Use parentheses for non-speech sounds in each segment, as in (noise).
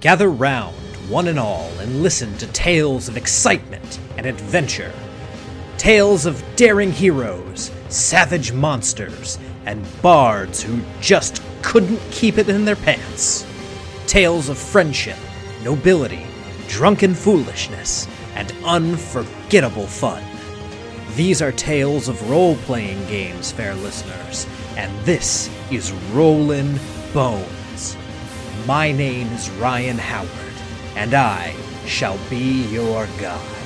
Gather round, one and all, and listen to tales of excitement and adventure. Tales of daring heroes, savage monsters, and bards who just couldn't keep it in their pants. Tales of friendship, nobility, drunken foolishness, and unforgettable fun. These are tales of role playing games, fair listeners, and this is Rollin' Bones. My name is Ryan Howard, and I shall be your guide.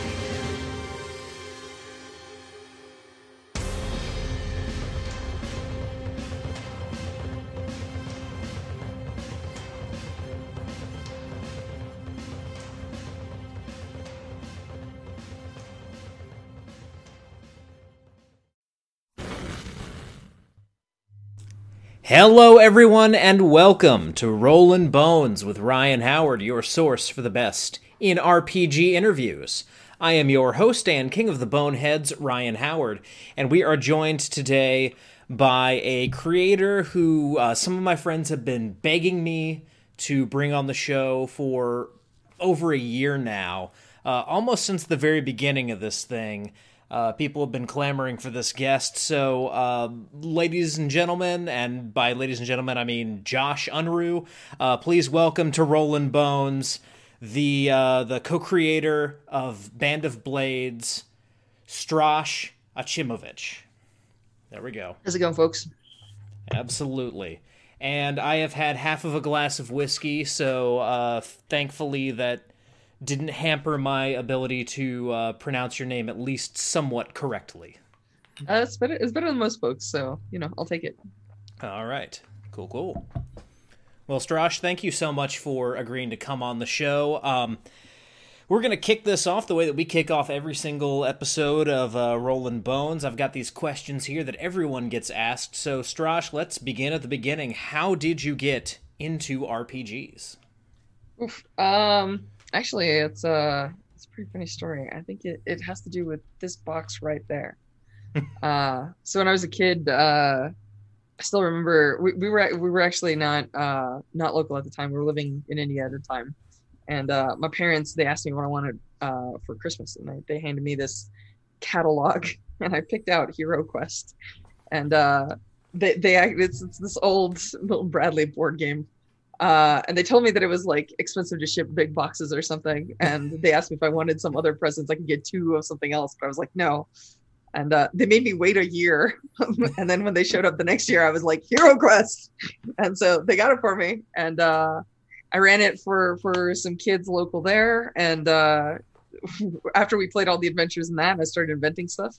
Hello, everyone, and welcome to Rollin' Bones with Ryan Howard, your source for the best in RPG interviews. I am your host and king of the boneheads, Ryan Howard, and we are joined today by a creator who uh, some of my friends have been begging me to bring on the show for over a year now, uh, almost since the very beginning of this thing. Uh, people have been clamoring for this guest. So, uh, ladies and gentlemen, and by ladies and gentlemen, I mean Josh Unruh, uh, please welcome to Rollin' Bones the uh, the co-creator of Band of Blades, Stras Acimovic. There we go. How's it going, folks? Absolutely. And I have had half of a glass of whiskey, so uh, thankfully that didn't hamper my ability to uh, pronounce your name at least somewhat correctly. Uh, it's better. It's better than most folks, so you know I'll take it. All right, cool, cool. Well, Stras, thank you so much for agreeing to come on the show. Um, we're gonna kick this off the way that we kick off every single episode of uh, Rollin' Bones. I've got these questions here that everyone gets asked. So, Stras, let's begin at the beginning. How did you get into RPGs? Oof. Um, Actually, it's a it's a pretty funny story. I think it, it has to do with this box right there. (laughs) uh, so when I was a kid, uh, I still remember we, we were we were actually not uh, not local at the time. We were living in India at the time, and uh, my parents they asked me what I wanted uh, for Christmas, and they, they handed me this catalog, (laughs) and I picked out Hero Quest, and uh, they they it's, it's this old (laughs) Milton Bradley board game uh, and they told me that it was like expensive to ship big boxes or something. And they asked me if I wanted some other presents. I could get two of something else, but I was like, no. And uh, they made me wait a year. (laughs) and then when they showed up the next year, I was like, Hero Quest. And so they got it for me. And uh, I ran it for for some kids local there. And uh, (laughs) after we played all the adventures in that, I started inventing stuff.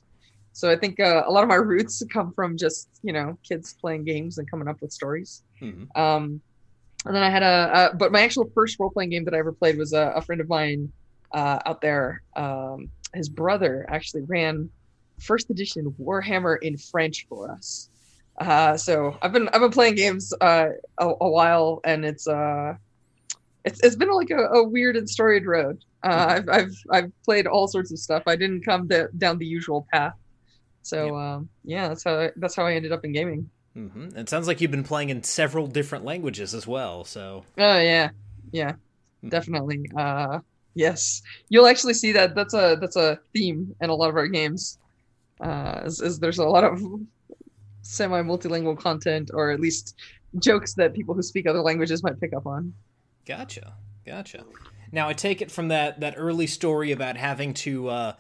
So I think uh, a lot of my roots come from just you know kids playing games and coming up with stories. Mm-hmm. Um, and then I had a, a but my actual first role playing game that I ever played was a, a friend of mine uh, out there. Um, his brother actually ran first edition Warhammer in French for us. Uh, so I've been I've been playing games uh, a, a, while, and it's uh, it's it's been like a, a weird and storied road. Uh, I've I've I've played all sorts of stuff. I didn't come de- down the usual path. So um, yeah, that's how I, that's how I ended up in gaming. Mm-hmm. It sounds like you've been playing in several different languages as well. So. Oh yeah, yeah, mm-hmm. definitely. Uh, yes, you'll actually see that. That's a that's a theme in a lot of our games. Uh, is, is there's a lot of semi multilingual content, or at least jokes that people who speak other languages might pick up on. Gotcha, gotcha. Now I take it from that that early story about having to. Uh,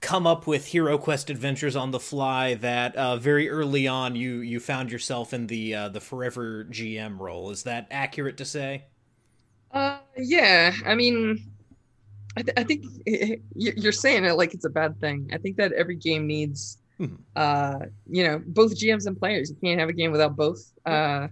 come up with hero quest adventures on the fly that uh, very early on you you found yourself in the uh, the forever gm role. Is that accurate to say? Uh yeah. I mean i, th- I think (laughs) it, you're saying it like it's a bad thing. I think that every game needs mm-hmm. uh you know both gms and players. You can't have a game without both. Uh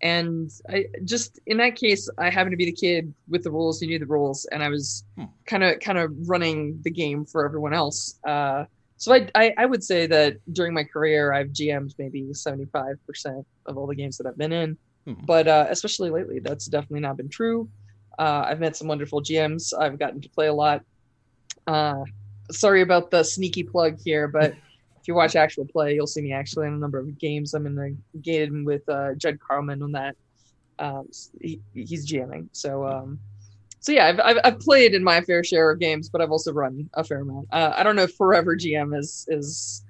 and I just in that case, I happened to be the kid with the rules who knew the rules, and I was kind of kind of running the game for everyone else. Uh, so I, I, I would say that during my career, I've GM'd maybe seventy five percent of all the games that I've been in, hmm. but uh, especially lately, that's definitely not been true. Uh, I've met some wonderful GMs. I've gotten to play a lot. Uh, sorry about the sneaky plug here, but (laughs) you watch actual play, you'll see me actually in a number of games. I'm in the game with uh, Judd Karlman on that. Um, he, he's GMing. So um, so yeah, I've, I've, I've played in my fair share of games, but I've also run a fair amount. Uh, I don't know if Forever GM is is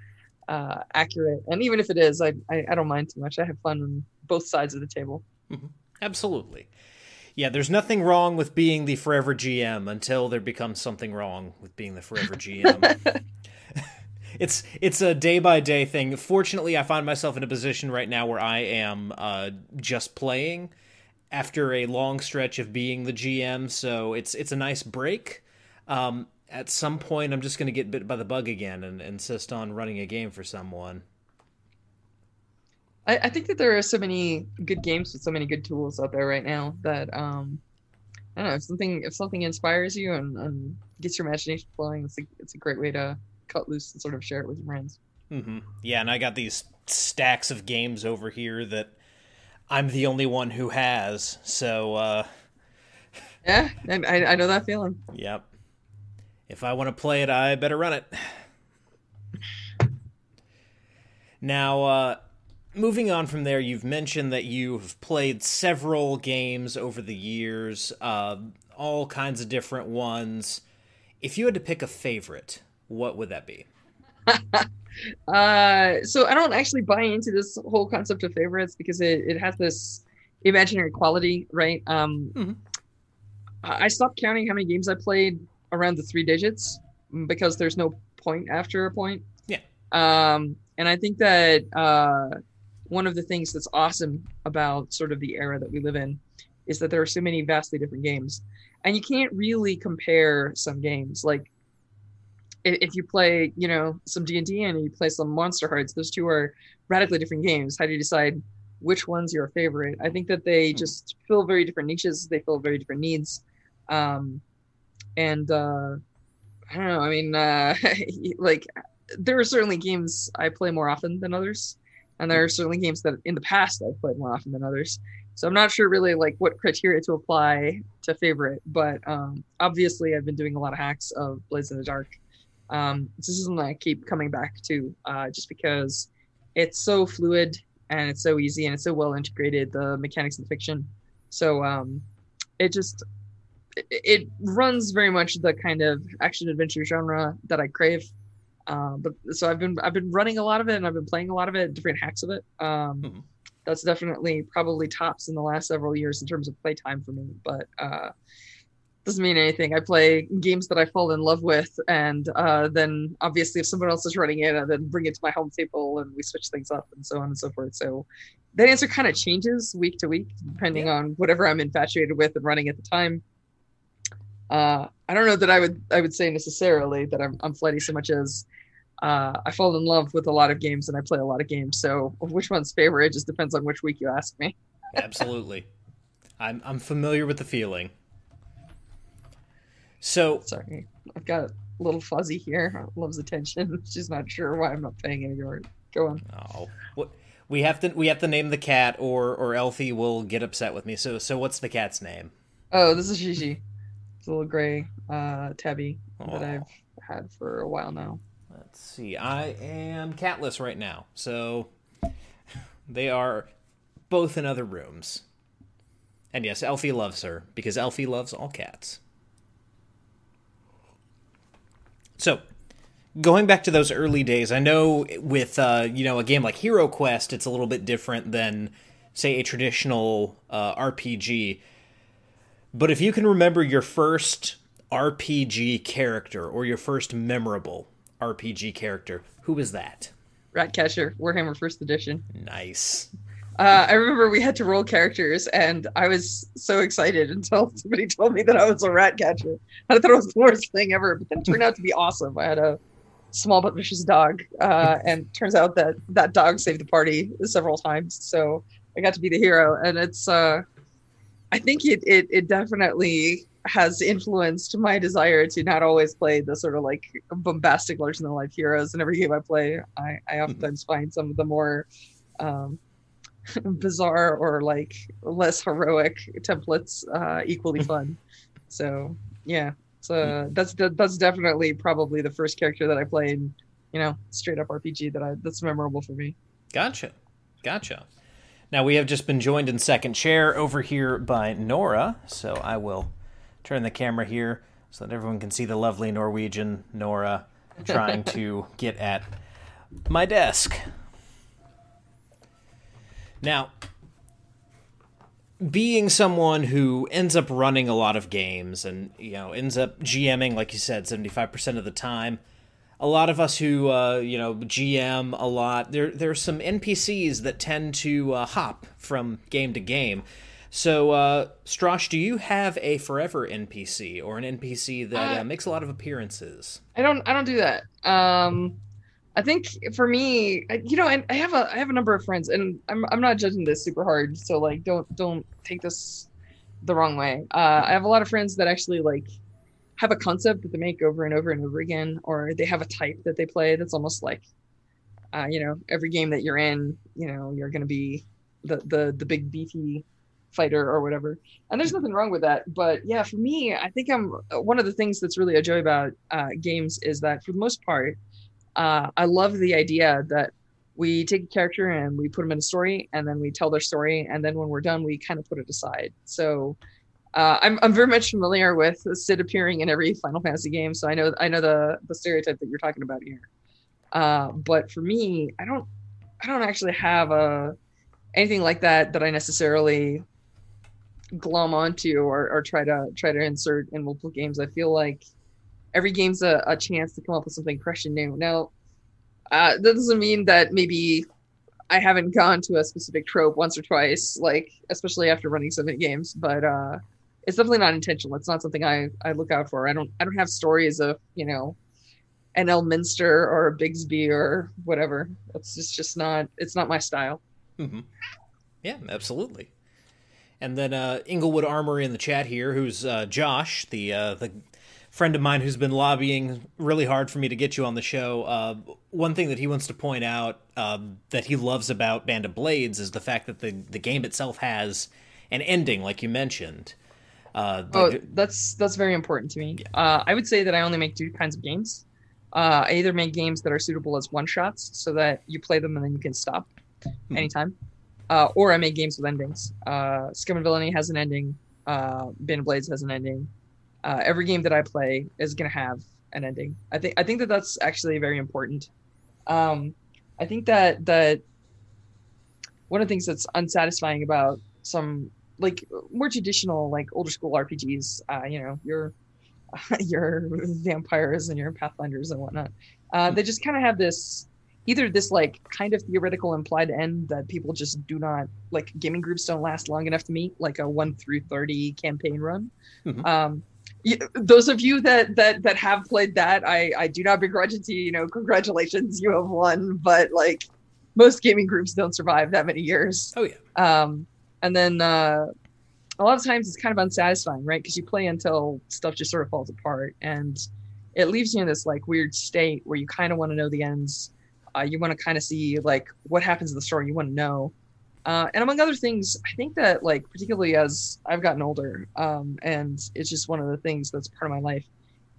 uh, accurate, and even if it is, I, I, I don't mind too much. I have fun on both sides of the table. Mm-hmm. Absolutely. Yeah, there's nothing wrong with being the forever GM until there becomes something wrong with being the forever GM. (laughs) it's it's a day by day thing. Fortunately, I find myself in a position right now where I am uh, just playing after a long stretch of being the GM, so it's it's a nice break. Um, at some point, I'm just going to get bit by the bug again and insist on running a game for someone. I, I think that there are so many good games with so many good tools out there right now that um, I don't know if something if something inspires you and, and gets your imagination flowing, it's a it's a great way to cut loose and sort of share it with your friends. Mm-hmm. Yeah, and I got these stacks of games over here that I'm the only one who has. So uh, yeah, I I know that feeling. Yep. If I want to play it, I better run it. Now, uh, moving on from there, you've mentioned that you've played several games over the years, uh, all kinds of different ones. If you had to pick a favorite, what would that be? (laughs) uh, so I don't actually buy into this whole concept of favorites because it, it has this imaginary quality, right? Um, mm-hmm. I stopped counting how many games I played around the three digits because there's no point after a point. Yeah. Um, and I think that uh, one of the things that's awesome about sort of the era that we live in is that there are so many vastly different games and you can't really compare some games like if you play you know some d&d and you play some monster hearts those two are radically different games how do you decide which one's your favorite i think that they hmm. just fill very different niches they fill very different needs um, and uh, i don't know i mean uh, (laughs) like there are certainly games i play more often than others and there are certainly games that in the past I've played more often than others. So I'm not sure really like what criteria to apply to favorite, but um, obviously I've been doing a lot of hacks of Blades in the Dark. Um, this is something I keep coming back to uh, just because it's so fluid and it's so easy and it's so well integrated the mechanics and the fiction. So um, it just it, it runs very much the kind of action adventure genre that I crave. Uh, but so I've been I've been running a lot of it and I've been playing a lot of it, different hacks of it. Um, mm-hmm. That's definitely probably tops in the last several years in terms of playtime for me. But uh, doesn't mean anything. I play games that I fall in love with, and uh, then obviously if someone else is running it, I then bring it to my home table and we switch things up and so on and so forth. So that answer kind of changes week to week depending yeah. on whatever I'm infatuated with and running at the time. Uh, I don't know that I would I would say necessarily that I'm I'm flighty so much as uh, I fall in love with a lot of games and I play a lot of games. So which one's favorite just depends on which week you ask me. (laughs) Absolutely, I'm I'm familiar with the feeling. So sorry, I've got a little fuzzy here. Loves attention. (laughs) She's not sure why I'm not paying any yard. Go on. Oh? We have to we have to name the cat, or or Elfie will get upset with me. So so what's the cat's name? Oh, this is Gigi. It's a little gray uh, tabby that I've had for a while now. Let's see. I am catless right now, so (laughs) they are both in other rooms. And yes, Elfie loves her because Elfie loves all cats. So, going back to those early days, I know with uh, you know a game like Hero Quest, it's a little bit different than say a traditional uh, RPG. But if you can remember your first RPG character or your first memorable RPG character, who was that? Ratcatcher, Warhammer First Edition. Nice. Uh, I remember we had to roll characters, and I was so excited until (laughs) somebody told me that I was a rat catcher. I thought it was the worst thing ever, but then it turned out to be awesome. I had a small but vicious dog, uh, (laughs) and turns out that that dog saved the party several times. So I got to be the hero, and it's uh, I think it, it it definitely has influenced my desire to not always play the sort of like bombastic larger than life heroes in every game I play. I, I oftentimes mm-hmm. find some of the more um, (laughs) bizarre or like less heroic templates uh, equally (laughs) fun. so yeah, so that's that's definitely probably the first character that I played, you know, straight up RPG that I that's memorable for me. Gotcha, gotcha. Now we have just been joined in second chair over here by Nora, so I will turn the camera here so that everyone can see the lovely Norwegian Nora trying (laughs) to get at my desk. Now, being someone who ends up running a lot of games and you know ends up GMing, like you said, seventy five percent of the time. A lot of us who uh, you know GM a lot, there there's some NPCs that tend to uh, hop from game to game. So, uh, Stras, do you have a forever NPC or an NPC that uh, makes a lot of appearances? I don't. I don't do that. Um, I think for me, you know, and I have a I have a number of friends, and I'm I'm not judging this super hard, so like don't don't take this the wrong way. Uh, I have a lot of friends that actually like have a concept that they make over and over and over again, or they have a type that they play that's almost like, uh, you know, every game that you're in, you know, you're gonna be the the the big beefy fighter or whatever. And there's nothing wrong with that. But yeah, for me, I think I'm one of the things that's really a joy about uh, games is that for the most part, uh, I love the idea that we take a character and we put them in a story and then we tell their story and then when we're done we kind of put it aside so uh, I'm, I'm very much familiar with Cid appearing in every Final Fantasy game, so I know I know the the stereotype that you're talking about here. Uh, but for me, I don't I don't actually have a anything like that that I necessarily glom onto or, or try to try to insert in multiple games. I feel like every game's a, a chance to come up with something fresh and new. Now, uh, that doesn't mean that maybe I haven't gone to a specific trope once or twice, like especially after running so many games. But uh, it's definitely not intentional. It's not something I, I look out for. I don't I don't have stories of you know an Elminster or a Bigby or whatever. It's just just not it's not my style. Mm-hmm. Yeah, absolutely. And then uh, Inglewood Armory in the chat here, who's uh, Josh, the uh, the friend of mine who's been lobbying really hard for me to get you on the show. Uh, one thing that he wants to point out uh, that he loves about Band of Blades is the fact that the the game itself has an ending, like you mentioned. Uh, oh, that's that's very important to me. Uh, I would say that I only make two kinds of games. Uh, I either make games that are suitable as one shots, so that you play them and then you can stop hmm. anytime, uh, or I make games with endings. Uh, Scum and Villainy has an ending. Uh, Band of Blades has an ending uh, every game that I play is going to have an ending. I think I think that that's actually very important. Um, I think that that one of the things that's unsatisfying about some like more traditional like older school RPGs, uh, you know, your (laughs) your vampires and your pathfinders and whatnot, uh, they just kind of have this either this like kind of theoretical implied end that people just do not like gaming groups don't last long enough to meet like a 1 through 30 campaign run mm-hmm. um, those of you that that that have played that, I I do not begrudge it to you. You know, congratulations, you have won. But like most gaming groups don't survive that many years. Oh yeah. Um, and then uh, a lot of times it's kind of unsatisfying, right? Because you play until stuff just sort of falls apart, and it leaves you in this like weird state where you kind of want to know the ends. Uh, you want to kind of see like what happens in the story. You want to know. Uh, and among other things, I think that like particularly as I've gotten older, um, and it's just one of the things that's part of my life.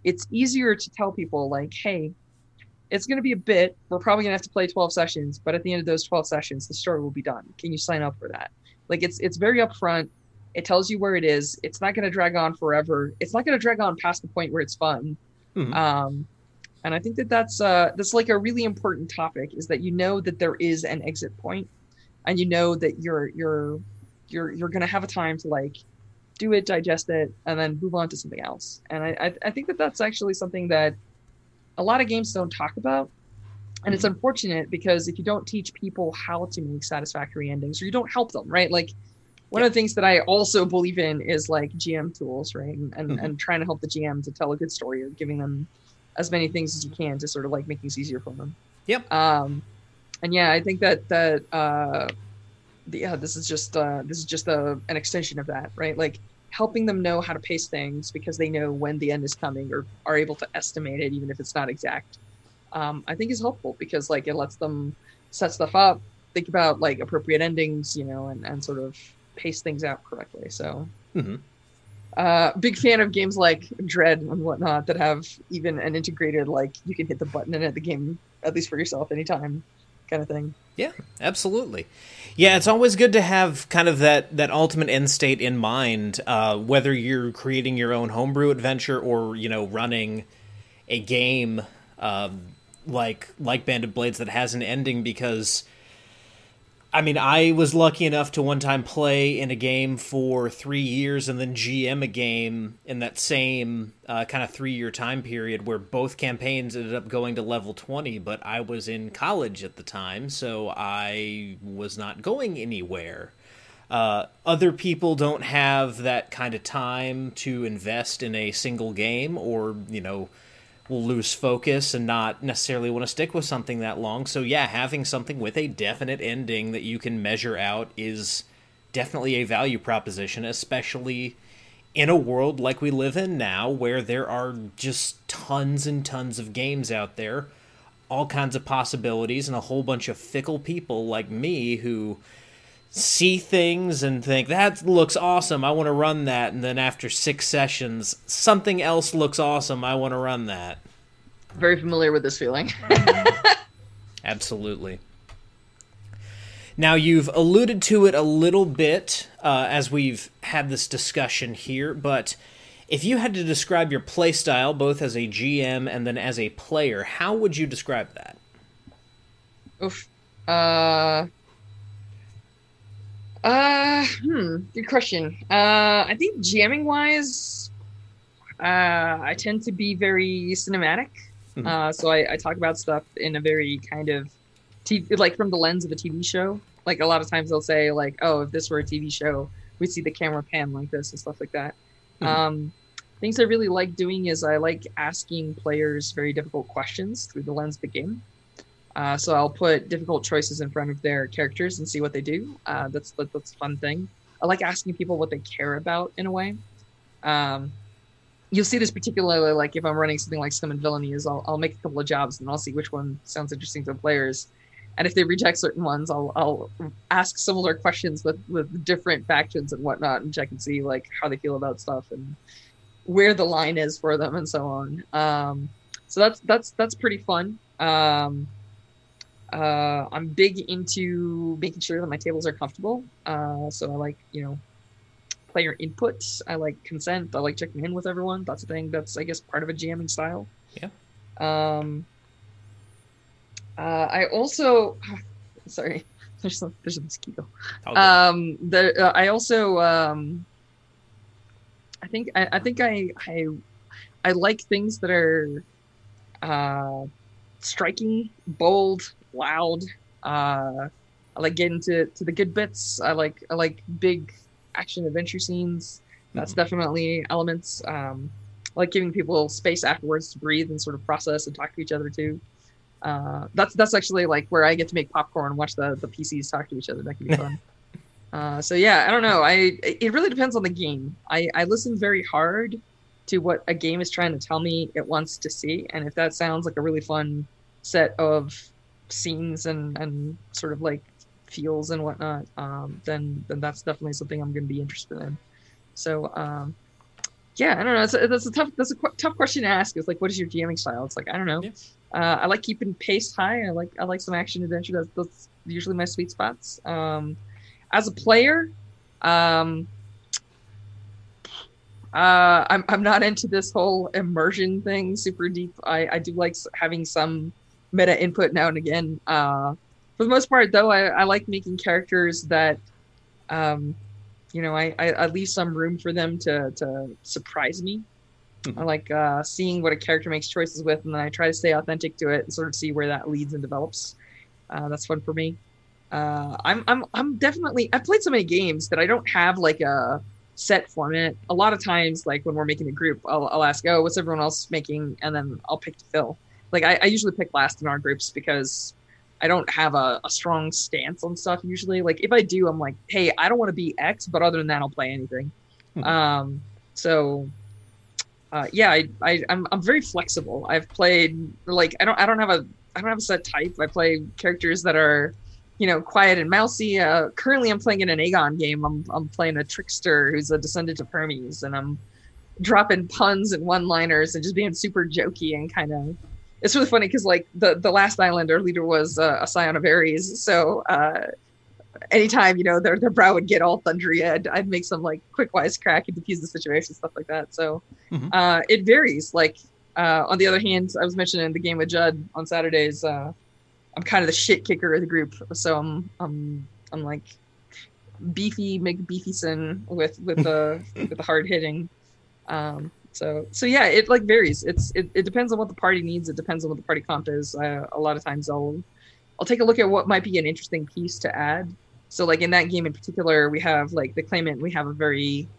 It's easier to tell people like, hey, it's going to be a bit. We're probably going to have to play 12 sessions, but at the end of those 12 sessions, the story will be done. Can you sign up for that? Like it's it's very upfront. It tells you where it is. It's not going to drag on forever. It's not going to drag on past the point where it's fun. Mm-hmm. Um, and I think that that's uh, that's like a really important topic is that you know that there is an exit point and you know that you're you're you're you're gonna have a time to like do it, digest it, and then move on to something else. And I I, I think that that's actually something that a lot of games don't talk about. And it's mm-hmm. unfortunate because if you don't teach people how to make satisfactory endings, or you don't help them, right? Like one yeah. of the things that I also believe in is like GM tools, right? And and, mm-hmm. and trying to help the GM to tell a good story or giving them as many things as you can to sort of like make things easier for them. Yep. Um, and yeah, I think that that uh, yeah, this is just uh, this is just a, an extension of that, right? Like helping them know how to pace things because they know when the end is coming or are able to estimate it, even if it's not exact. Um, I think is helpful because like it lets them set stuff up, think about like appropriate endings, you know, and and sort of pace things out correctly. So. Mm-hmm. Uh, big fan of games like Dread and whatnot that have even an integrated like you can hit the button and hit the game at least for yourself anytime kind of thing. Yeah, absolutely. Yeah, it's always good to have kind of that that ultimate end state in mind, uh, whether you're creating your own homebrew adventure or you know running a game um, like like Band of Blades that has an ending because I mean, I was lucky enough to one time play in a game for three years and then GM a game in that same uh, kind of three year time period where both campaigns ended up going to level 20, but I was in college at the time, so I was not going anywhere. Uh, other people don't have that kind of time to invest in a single game or, you know, will lose focus and not necessarily want to stick with something that long. So yeah, having something with a definite ending that you can measure out is definitely a value proposition, especially in a world like we live in now where there are just tons and tons of games out there, all kinds of possibilities and a whole bunch of fickle people like me who see things and think that looks awesome i want to run that. And then after six sessions something else looks awesome i want to run that. Very familiar with this feeling. (laughs) Absolutely. Now you've alluded to it a little bit uh, as we've had this discussion here but if you had to describe your playstyle both as a gm and then as a player how would you describe that? Oof. Uh uh, hmm, good question. Uh, I think GMing wise, uh, I tend to be very cinematic. Mm-hmm. Uh, so I, I talk about stuff in a very kind of TV, like from the lens of a TV show. Like a lot of times they'll say like, oh, if this were a TV show, we'd see the camera pan like this and stuff like that. Mm-hmm. Um, things I really like doing is I like asking players very difficult questions through the lens of the game. Uh, so I'll put difficult choices in front of their characters and see what they do. Uh, that's that, that's a fun thing. I like asking people what they care about in a way. Um, you'll see this particularly like if I'm running something like Scum and Villainy is I'll, I'll make a couple of jobs and I'll see which one sounds interesting to the players. And if they reject certain ones, I'll, I'll ask similar questions with, with different factions and whatnot and check and see like how they feel about stuff and where the line is for them and so on. Um, so that's that's that's pretty fun. Um, uh, I'm big into making sure that my tables are comfortable. Uh, so I like, you know, player input. I like consent. I like checking in with everyone. That's a thing. That's I guess part of a GMing style. Yeah. Um. Uh, I also, (sighs) sorry, (laughs) there's a, there's a mosquito. Um. The uh, I also um. I think I, I think I I I like things that are uh striking, bold, loud. Uh, I like getting to, to the good bits. I like I like big action adventure scenes. That's mm-hmm. definitely elements. Um, I like giving people space afterwards to breathe and sort of process and talk to each other too. Uh, that's that's actually like where I get to make popcorn and watch the the PCs talk to each other. That can be fun. (laughs) uh, so yeah, I don't know. I it really depends on the game. I I listen very hard to what a game is trying to tell me it wants to see, and if that sounds like a really fun set of scenes and and sort of like feels and whatnot, um, then then that's definitely something I'm going to be interested in. So um, yeah, I don't know. That's a, that's a tough that's a qu- tough question to ask. It's like, what is your GMing style? It's like I don't know. Yeah. Uh, I like keeping pace high. I like I like some action adventure. That's, that's usually my sweet spots. Um, as a player, um, uh, I'm I'm not into this whole immersion thing super deep. I I do like having some meta input now and again. Uh, for the most part, though, I, I like making characters that, um, you know, I, I, I leave some room for them to to surprise me. Mm-hmm. I like uh, seeing what a character makes choices with, and then I try to stay authentic to it and sort of see where that leads and develops. Uh, that's fun for me. Uh, I'm I'm I'm definitely I've played so many games that I don't have like a set format. A lot of times, like when we're making a group, I'll, I'll ask, "Oh, what's everyone else making?" and then I'll pick to fill like I, I usually pick last in our groups because I don't have a, a, strong stance on stuff usually. Like if I do, I'm like, hey, I don't want to be X, but other than that, I'll play anything. Hmm. Um, so uh, yeah, I, I I'm I'm very flexible. I've played like I don't I don't have a I don't have a set type. I play characters that are, you know, quiet and mousy. Uh, currently, I'm playing in an Agon game. I'm I'm playing a trickster who's a descendant of Hermes, and I'm dropping puns and one-liners and just being super jokey and kind of it's really funny because like the the last island, our leader was uh, a scion of Ares, so. uh anytime you know their their brow would get all thundery, I'd, I'd make some like quick wise crack and defuse the situation, stuff like that. So mm-hmm. uh, it varies. Like uh, on the other hand, I was mentioning the game with Judd on Saturdays. Uh, I'm kind of the shit kicker of the group, so I'm I'm I'm like beefy McBeefyson with with the (laughs) with the hard hitting. Um, so so yeah, it like varies. It's it, it depends on what the party needs. It depends on what the party comp is. Uh, a lot of times I'll I'll take a look at what might be an interesting piece to add. So like in that game in particular, we have like the claimant. We have a very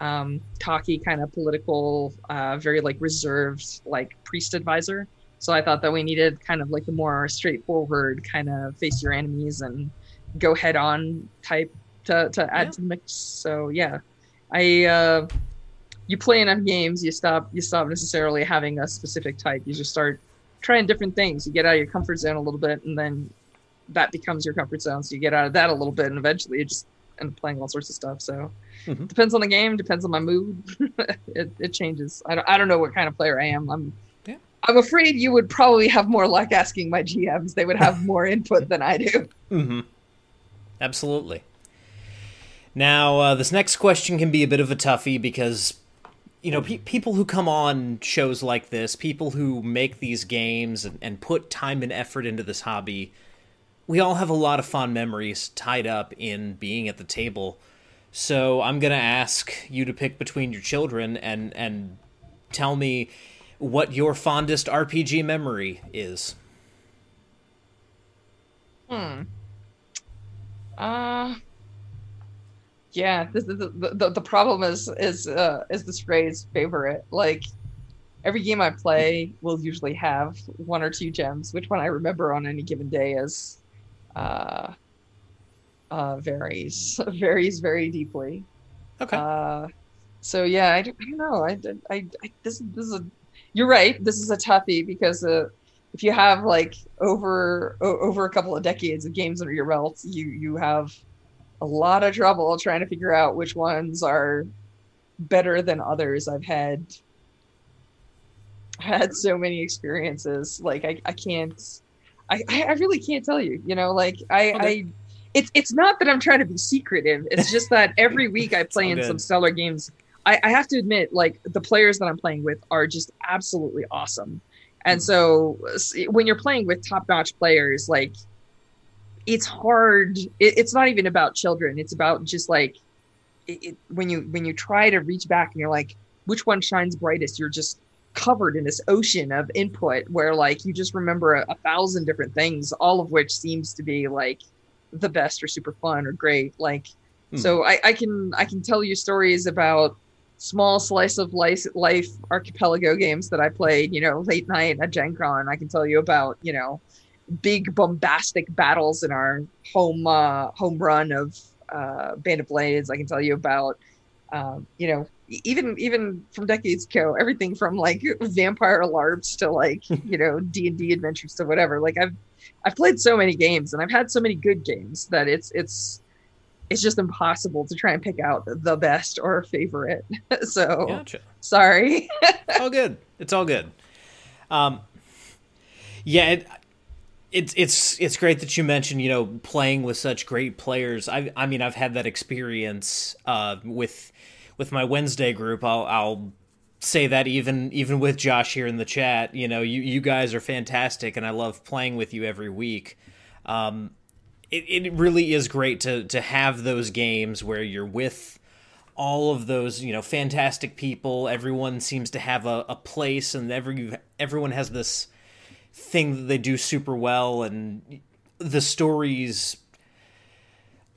um, talky kind of political, uh, very like reserved like priest advisor. So I thought that we needed kind of like the more straightforward kind of face your enemies and go head on type to, to add yeah. to the mix. So yeah, I uh, you play enough games, you stop you stop necessarily having a specific type. You just start trying different things. You get out of your comfort zone a little bit, and then that becomes your comfort zone. So you get out of that a little bit, and eventually you just end up playing all sorts of stuff. So mm-hmm. depends on the game, depends on my mood. (laughs) it, it changes. I don't, I don't know what kind of player I am. I'm yeah. I'm afraid you would probably have more luck asking my GMs. They would have more input than I do. Mm-hmm. Absolutely. Now, uh, this next question can be a bit of a toughie because you know, pe- people who come on shows like this, people who make these games and, and put time and effort into this hobby, we all have a lot of fond memories tied up in being at the table. So I'm gonna ask you to pick between your children and and tell me what your fondest RPG memory is. Hmm. Yeah, this, the, the the problem is is uh, is this phrase favorite. Like every game I play will usually have one or two gems, which one I remember on any given day is uh, uh, varies (laughs) varies very deeply. Okay. Uh, so yeah, I don't, I don't know. I, I, I this this is a you're right. This is a toughie because uh, if you have like over over a couple of decades of games under your belt, you you have a lot of trouble trying to figure out which ones are better than others. I've had had so many experiences. Like I, I can't I, I really can't tell you, you know, like I, okay. I it's it's not that I'm trying to be secretive. It's just that every (laughs) week I play in good. some stellar games. I, I have to admit, like the players that I'm playing with are just absolutely awesome. And mm-hmm. so when you're playing with top notch players, like it's hard. It, it's not even about children. It's about just like it, it, when you when you try to reach back and you're like, which one shines brightest? You're just covered in this ocean of input where like you just remember a, a thousand different things, all of which seems to be like the best or super fun or great. Like, hmm. so I, I can I can tell you stories about small slice of life, life archipelago games that I played, you know, late night at Gen Con. I can tell you about, you know, big bombastic battles in our home uh, home run of uh, Band of Blades. I can tell you about um, you know even even from decades ago, everything from like vampire alarms to like (laughs) you know D and D adventures to whatever. Like I've I've played so many games and I've had so many good games that it's it's it's just impossible to try and pick out the best or favorite. (laughs) so gotcha. sorry. all good. It's all good. Um, yeah, it, it's it's it's great that you mentioned you know playing with such great players. I I mean I've had that experience uh, with with my Wednesday group. I'll I'll say that even even with Josh here in the chat. You know you you guys are fantastic, and I love playing with you every week. Um, it it really is great to to have those games where you're with all of those you know fantastic people everyone seems to have a, a place and every everyone has this thing that they do super well, and the stories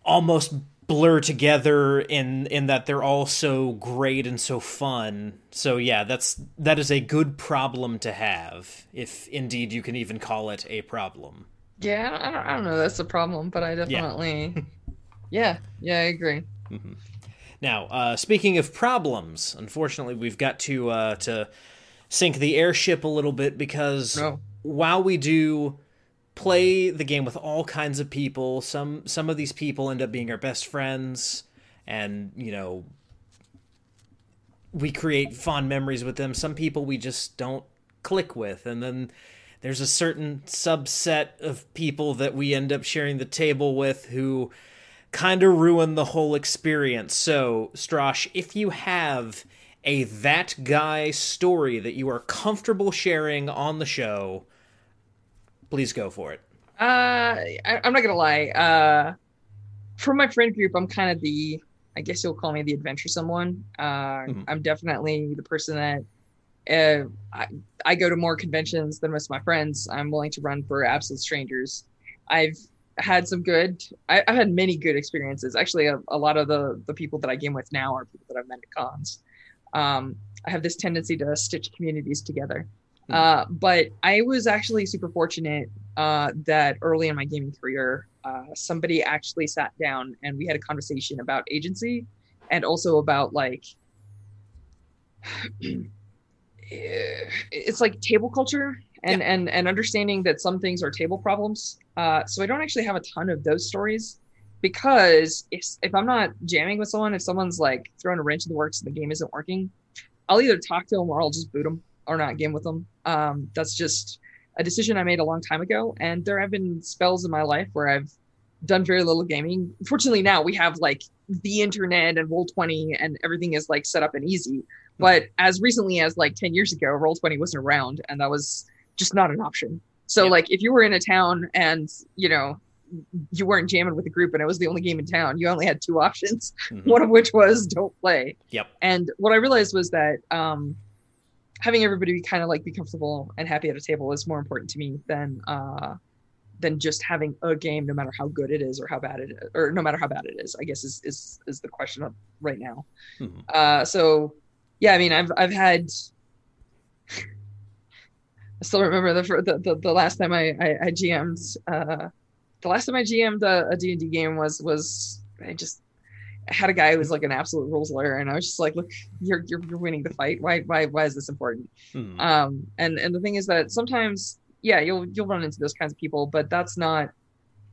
almost blur together in in that they're all so great and so fun. So yeah, that's that is a good problem to have, if indeed you can even call it a problem. Yeah, I don't, I don't know. That's a problem, but I definitely, yeah, yeah, yeah, I agree. Mm-hmm. Now, uh, speaking of problems, unfortunately, we've got to uh, to sink the airship a little bit because no while we do play the game with all kinds of people, some some of these people end up being our best friends, and you know we create fond memories with them. Some people we just don't click with, and then there's a certain subset of people that we end up sharing the table with who kind of ruin the whole experience. So, Stras, if you have a that guy story that you are comfortable sharing on the show, please go for it. Uh, I, am not gonna lie. Uh, for my friend group, I'm kind of the, I guess you'll call me the adventuresome one. Uh, mm-hmm. I'm definitely the person that uh, I, I go to more conventions than most of my friends. I'm willing to run for absolute strangers. I've had some good, I, have had many good experiences. Actually, a, a, lot of the the people that I game with now are people that I've met at cons. Um, I have this tendency to stitch communities together. Hmm. Uh, but I was actually super fortunate uh, that early in my gaming career, uh, somebody actually sat down and we had a conversation about agency and also about like it's like table culture and yeah. and and understanding that some things are table problems. Uh, so I don't actually have a ton of those stories because if if I'm not jamming with someone, if someone's like throwing a wrench in the works and the game isn't working, I'll either talk to them or I'll just boot them or not game with them. Um, that's just a decision I made a long time ago. And there have been spells in my life where I've done very little gaming. Fortunately, now we have like the internet and Roll20 and everything is like set up and easy. But as recently as like 10 years ago, Roll20 wasn't around and that was just not an option. So yeah. like if you were in a town and, you know, you weren't jamming with a group and it was the only game in town, you only had two options, mm-hmm. (laughs) one of which was don't play. Yep. And what I realized was that um, having everybody be kind of like be comfortable and happy at a table is more important to me than uh, than just having a game, no matter how good it is or how bad it is, or no matter how bad it is. I guess is is is the question of right now. Mm-hmm. Uh, so yeah, I mean, I've I've had. I still remember the the, the, the last time I I, I GM'd. Uh, the last time I GM'd a, a D&D game was was I just had a guy who was like an absolute rules lawyer, and I was just like, "Look, you're you're, you're winning the fight. Why why why is this important?" Hmm. Um, and and the thing is that sometimes, yeah, you'll you'll run into those kinds of people, but that's not.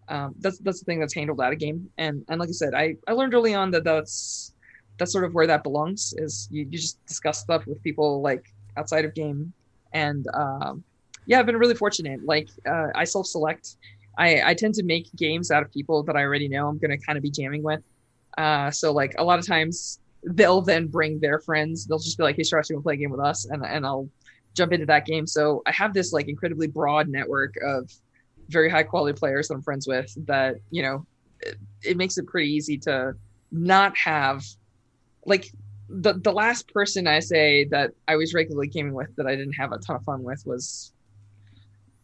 Um, that's that's the thing that's handled out of game, and and like I said, I I learned early on that that's that's sort of where that belongs. Is you, you just discuss stuff with people like outside of game, and um, yeah, I've been really fortunate. Like uh, I self select. I, I tend to make games out of people that I already know I'm going to kind of be jamming with. Uh, so like a lot of times they'll then bring their friends. They'll just be like, "Hey, Stras, you want to play a game with us?" And and I'll jump into that game. So I have this like incredibly broad network of very high quality players that I'm friends with. That you know, it, it makes it pretty easy to not have like the the last person I say that I was regularly gaming with that I didn't have a ton of fun with was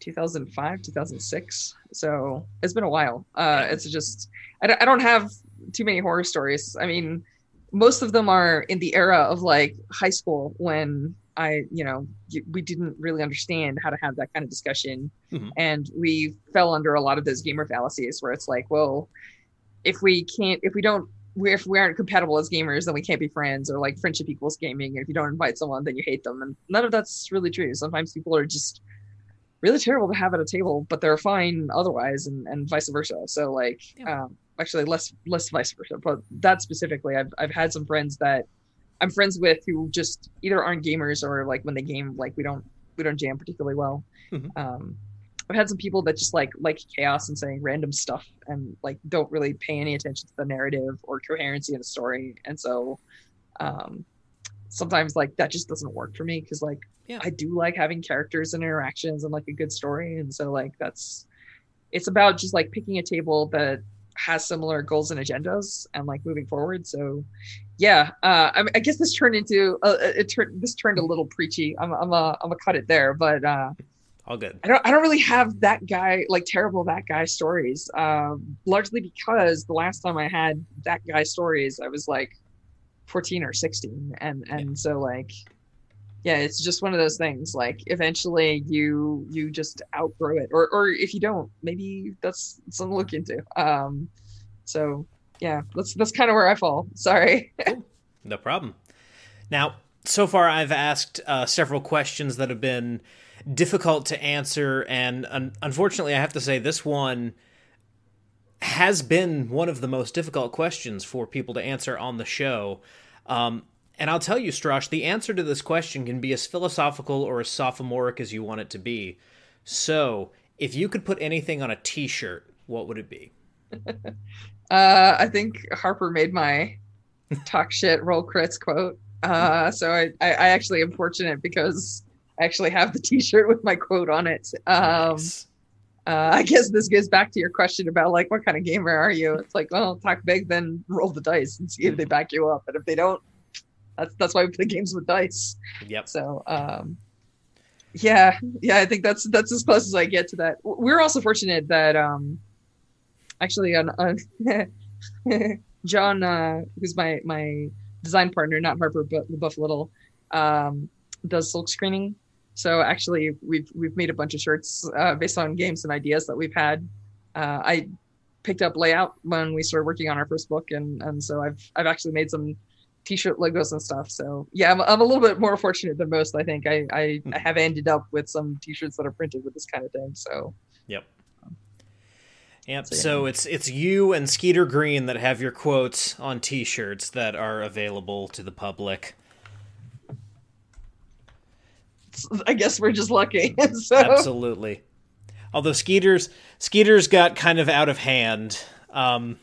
2005 2006 so it's been a while uh it's just I I don't have too many horror stories. I mean, most of them are in the era of like high school when I, you know, we didn't really understand how to have that kind of discussion. Mm-hmm. And we fell under a lot of those gamer fallacies where it's like, well, if we can't, if we don't, if we aren't compatible as gamers, then we can't be friends or like friendship equals gaming. And if you don't invite someone, then you hate them. And none of that's really true. Sometimes people are just really terrible to have at a table, but they're fine otherwise and, and vice versa. So like, yeah. um, actually less less vice versa, but that specifically, I've I've had some friends that I'm friends with who just either aren't gamers or like when they game, like we don't we don't jam particularly well. Mm-hmm. Um, I've had some people that just like like chaos and saying random stuff and like don't really pay any attention to the narrative or coherency in the story, and so um, sometimes like that just doesn't work for me because like yeah. I do like having characters and interactions and like a good story, and so like that's it's about just like picking a table that has similar goals and agendas and like moving forward. So yeah, uh, I, I guess this turned into uh, it turned this turned a little preachy. I'm I'm a I'm a cut it there, but uh, all good. I don't I don't really have that guy like terrible that guy stories. Um, largely because the last time I had that guy stories, I was like 14 or 16, and and yeah. so like yeah it's just one of those things like eventually you you just outgrow it or or if you don't maybe that's something to look into. Um so yeah that's that's kind of where i fall. Sorry. No problem. Now so far i've asked uh, several questions that have been difficult to answer and un- unfortunately i have to say this one has been one of the most difficult questions for people to answer on the show. Um, and I'll tell you, Stras, the answer to this question can be as philosophical or as sophomoric as you want it to be. So, if you could put anything on a T-shirt, what would it be? (laughs) uh, I think Harper made my talk shit, roll crits quote. Uh, so I, I, I actually am fortunate because I actually have the T-shirt with my quote on it. Um, nice. uh, I guess this goes back to your question about like what kind of gamer are you? It's like, well, talk big, then roll the dice and see if they back you up. And if they don't, that's that's why we play games with dice. Yep. So um, yeah, yeah, I think that's that's as close as I get to that. We're also fortunate that um, actually on, on (laughs) John, uh, who's my my design partner, not Harper, but LeBoeuf-Little, um, does silk screening. So actually, we've we've made a bunch of shirts uh, based on games and ideas that we've had. Uh, I picked up layout when we started working on our first book, and and so I've I've actually made some t-shirt logos and stuff. So yeah, I'm, I'm a little bit more fortunate than most. I think I, I, I have ended up with some t-shirts that are printed with this kind of thing. So yep. Yep. So, yeah. so, it's it's you and Skeeter Green that have your quotes on T-shirts that are available to the public. (laughs) I guess we're just lucky. (laughs) so. Absolutely. Although Skeeter's Skeeter's got kind of out of hand. Um,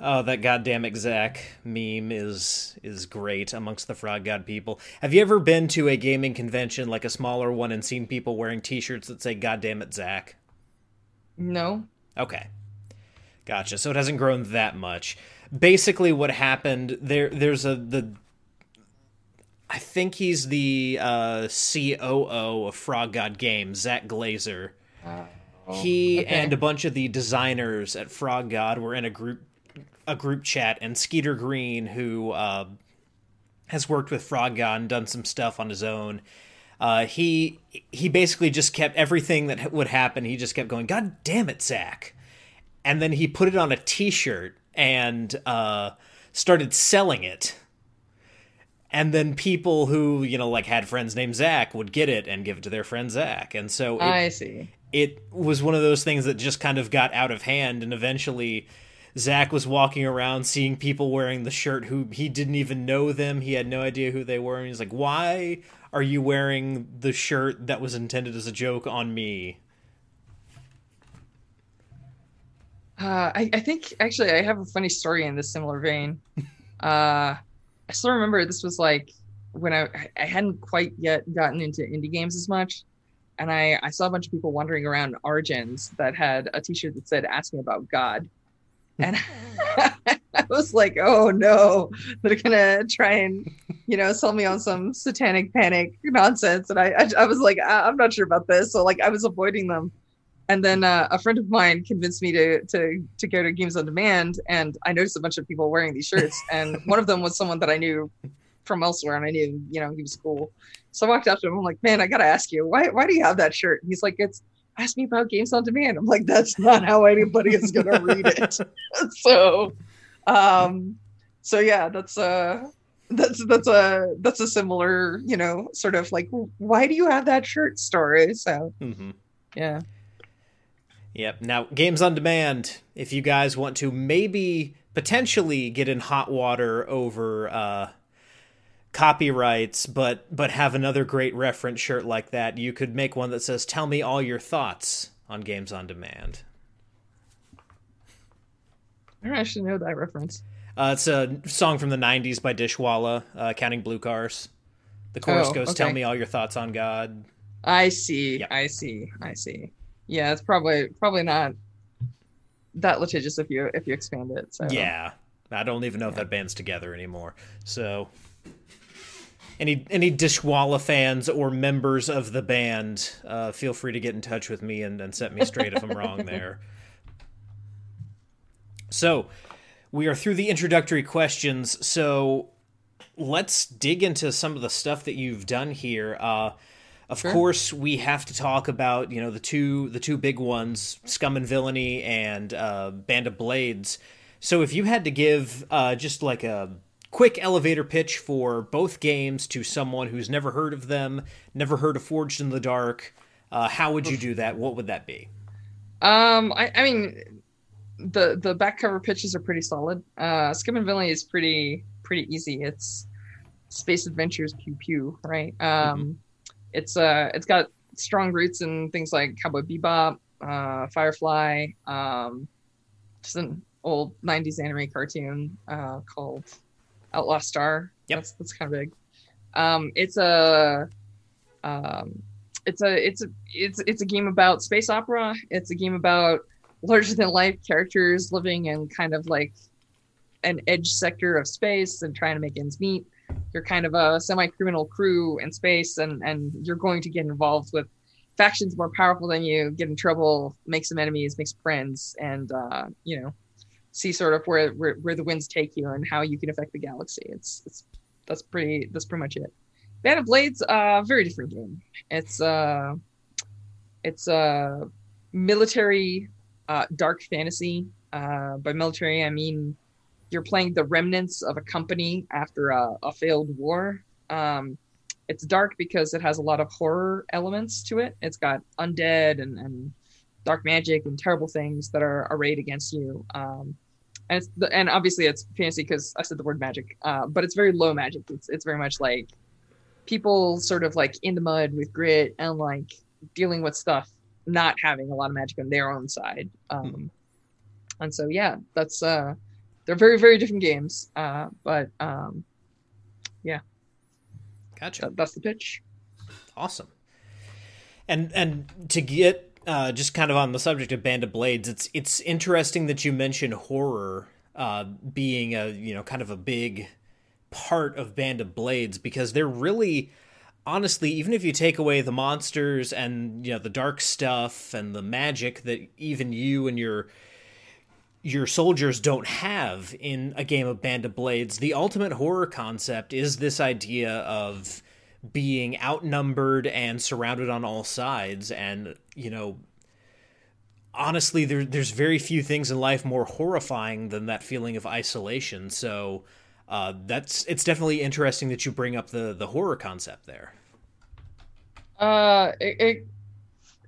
Oh, that goddamn exact meme is is great amongst the Frog God people. Have you ever been to a gaming convention, like a smaller one, and seen people wearing T-shirts that say "Goddamn it, Zach"? No. Okay, gotcha. So it hasn't grown that much. Basically, what happened there? There's a the. I think he's the uh, COO of Frog God Games, Zach Glazar. Uh, he okay. and a bunch of the designers at Frog God were in a group a group chat, and Skeeter Green, who uh, has worked with Frog God and done some stuff on his own, uh, he he basically just kept everything that would happen. He just kept going, "God damn it, Zach!" And then he put it on a T-shirt and uh, started selling it. And then people who you know like had friends named Zach would get it and give it to their friend Zach, and so it, I see. It was one of those things that just kind of got out of hand, and eventually Zach was walking around seeing people wearing the shirt who he didn't even know them. He had no idea who they were. And he's like, Why are you wearing the shirt that was intended as a joke on me? Uh, I, I think actually I have a funny story in this similar vein. (laughs) uh, I still remember this was like when I I hadn't quite yet gotten into indie games as much, and I I saw a bunch of people wandering around Origins that had a T-shirt that said "Ask me about God," and (laughs) (laughs) I was like, oh no, they're gonna try and you know sell me on some satanic panic nonsense, and I I, I was like, I, am not sure about this, so like I was avoiding them. And then uh, a friend of mine convinced me to to to go to Games on Demand, and I noticed a bunch of people wearing these shirts, (laughs) and one of them was someone that I knew from elsewhere, and I knew you know he was cool. So I walked up to him. I'm like, man, I gotta ask you, why why do you have that shirt? And he's like, it's ask me about games on demand. I'm like, that's not how anybody is gonna read it. (laughs) (laughs) so um so yeah, that's uh that's that's a that's a similar, you know, sort of like why do you have that shirt story? So mm-hmm. yeah. Yep. Now, games on demand. If you guys want to maybe potentially get in hot water over uh, copyrights but but have another great reference shirt like that. You could make one that says tell me all your thoughts on games on demand. I actually know that reference. Uh, it's a song from the 90s by dishwalla uh, counting blue cars. The chorus oh, goes okay. tell me all your thoughts on god. I see yep. i see i see. Yeah it's probably probably not that litigious if you if you expand it so. Yeah. I don't even know yeah. if that band's together anymore. So any any Dishwalla fans or members of the band, uh, feel free to get in touch with me and, and set me straight if I'm wrong (laughs) there. So, we are through the introductory questions. So, let's dig into some of the stuff that you've done here. Uh, of sure. course, we have to talk about you know the two the two big ones, Scum and Villainy and uh, Band of Blades. So, if you had to give uh, just like a quick elevator pitch for both games to someone who's never heard of them, never heard of Forged in the Dark, uh, how would you do that? What would that be? Um, I, I mean, the the back cover pitches are pretty solid. Uh, Scum and Villainy is pretty pretty easy. It's space adventures, pew pew, right? Um, mm-hmm. it's uh it's got strong roots in things like Cowboy Bebop, uh, Firefly, um, just an old '90s anime cartoon uh, called Outlaw Star. Yep. that's that's kind of big. Um, it's a um, it's a it's a it's it's a game about space opera. It's a game about larger than life characters living in kind of like an edge sector of space and trying to make ends meet. You're kind of a semi-criminal crew in space, and and you're going to get involved with factions more powerful than you, get in trouble, make some enemies, make some friends, and uh, you know, see sort of where, where where the winds take you and how you can affect the galaxy. It's it's that's pretty that's pretty much it. Band of Blades, uh, very different game. It's uh, it's a uh, military uh, dark fantasy. Uh, by military, I mean you're playing the remnants of a company after a, a failed war. Um, it's dark because it has a lot of horror elements to it. It's got undead and, and dark magic and terrible things that are arrayed against you. Um, and it's the, and obviously it's fantasy because I said the word magic, uh, but it's very low magic. It's it's very much like people sort of like in the mud with grit and like dealing with stuff, not having a lot of magic on their own side. Um, mm-hmm. And so yeah, that's uh, they're very very different games. Uh, but um, yeah, gotcha. That, that's the pitch. Awesome. And and to get uh, just kind of on the subject of Band of Blades, it's it's interesting that you mention horror uh, being a you know kind of a big part of Band of Blades because they're really honestly even if you take away the monsters and you know the dark stuff and the magic that even you and your your soldiers don't have in a game of Band of Blades, the ultimate horror concept is this idea of being outnumbered and surrounded on all sides and you know honestly there, there's very few things in life more horrifying than that feeling of isolation. So uh, that's it's definitely interesting that you bring up the the horror concept there. Uh it, it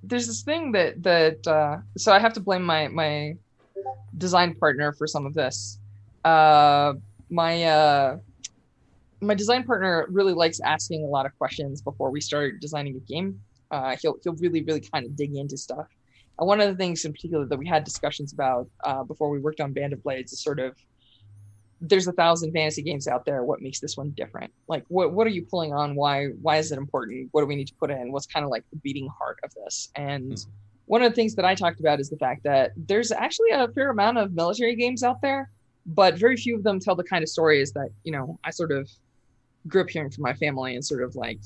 there's this thing that that uh so i have to blame my my design partner for some of this. Uh my uh my design partner really likes asking a lot of questions before we start designing a game. Uh, he'll he'll really really kind of dig into stuff. And one of the things in particular that we had discussions about uh, before we worked on Band of Blades is sort of there's a thousand fantasy games out there. What makes this one different? Like what what are you pulling on? Why why is it important? What do we need to put in? What's kind of like the beating heart of this? And mm-hmm. one of the things that I talked about is the fact that there's actually a fair amount of military games out there, but very few of them tell the kind of stories that you know I sort of grew up hearing from my family and sort of like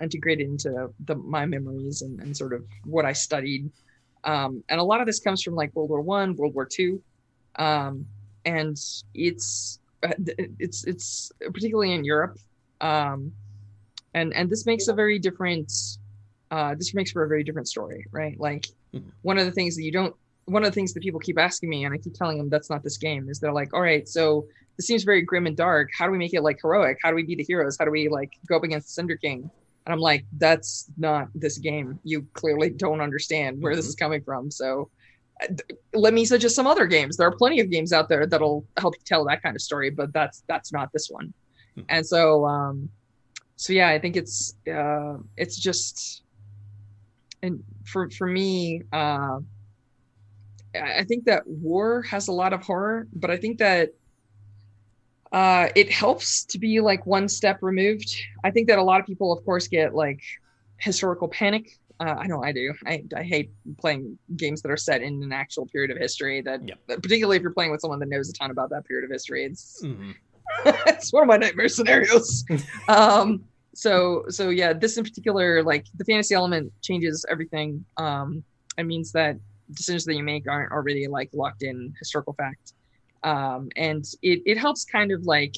integrated into the, my memories and, and sort of what I studied. Um, and a lot of this comes from like World War One, World War Two, um, and it's uh, it's it's particularly in Europe, um, and and this makes a very different. Uh, this makes for a very different story, right? Like mm-hmm. one of the things that you don't one of the things that people keep asking me, and I keep telling them that's not this game, is they're like, all right, so this seems very grim and dark. How do we make it like heroic? How do we be the heroes? How do we like go up against the Cinder King? And I'm like, that's not this game. You clearly don't understand where mm-hmm. this is coming from. So uh, let me suggest some other games. There are plenty of games out there that'll help tell that kind of story, but that's that's not this one. Mm-hmm. And so um so yeah, I think it's uh it's just and for for me uh I think that war has a lot of horror, but I think that uh, it helps to be like one step removed. I think that a lot of people, of course, get like historical panic. Uh, I know I do. I, I hate playing games that are set in an actual period of history. That, yep. particularly if you're playing with someone that knows a ton about that period of history, it's mm-hmm. (laughs) it's one of my nightmare scenarios. (laughs) um, so so yeah, this in particular, like the fantasy element changes everything. Um, it means that decisions that you make aren't already like locked in historical fact um, and it, it helps kind of like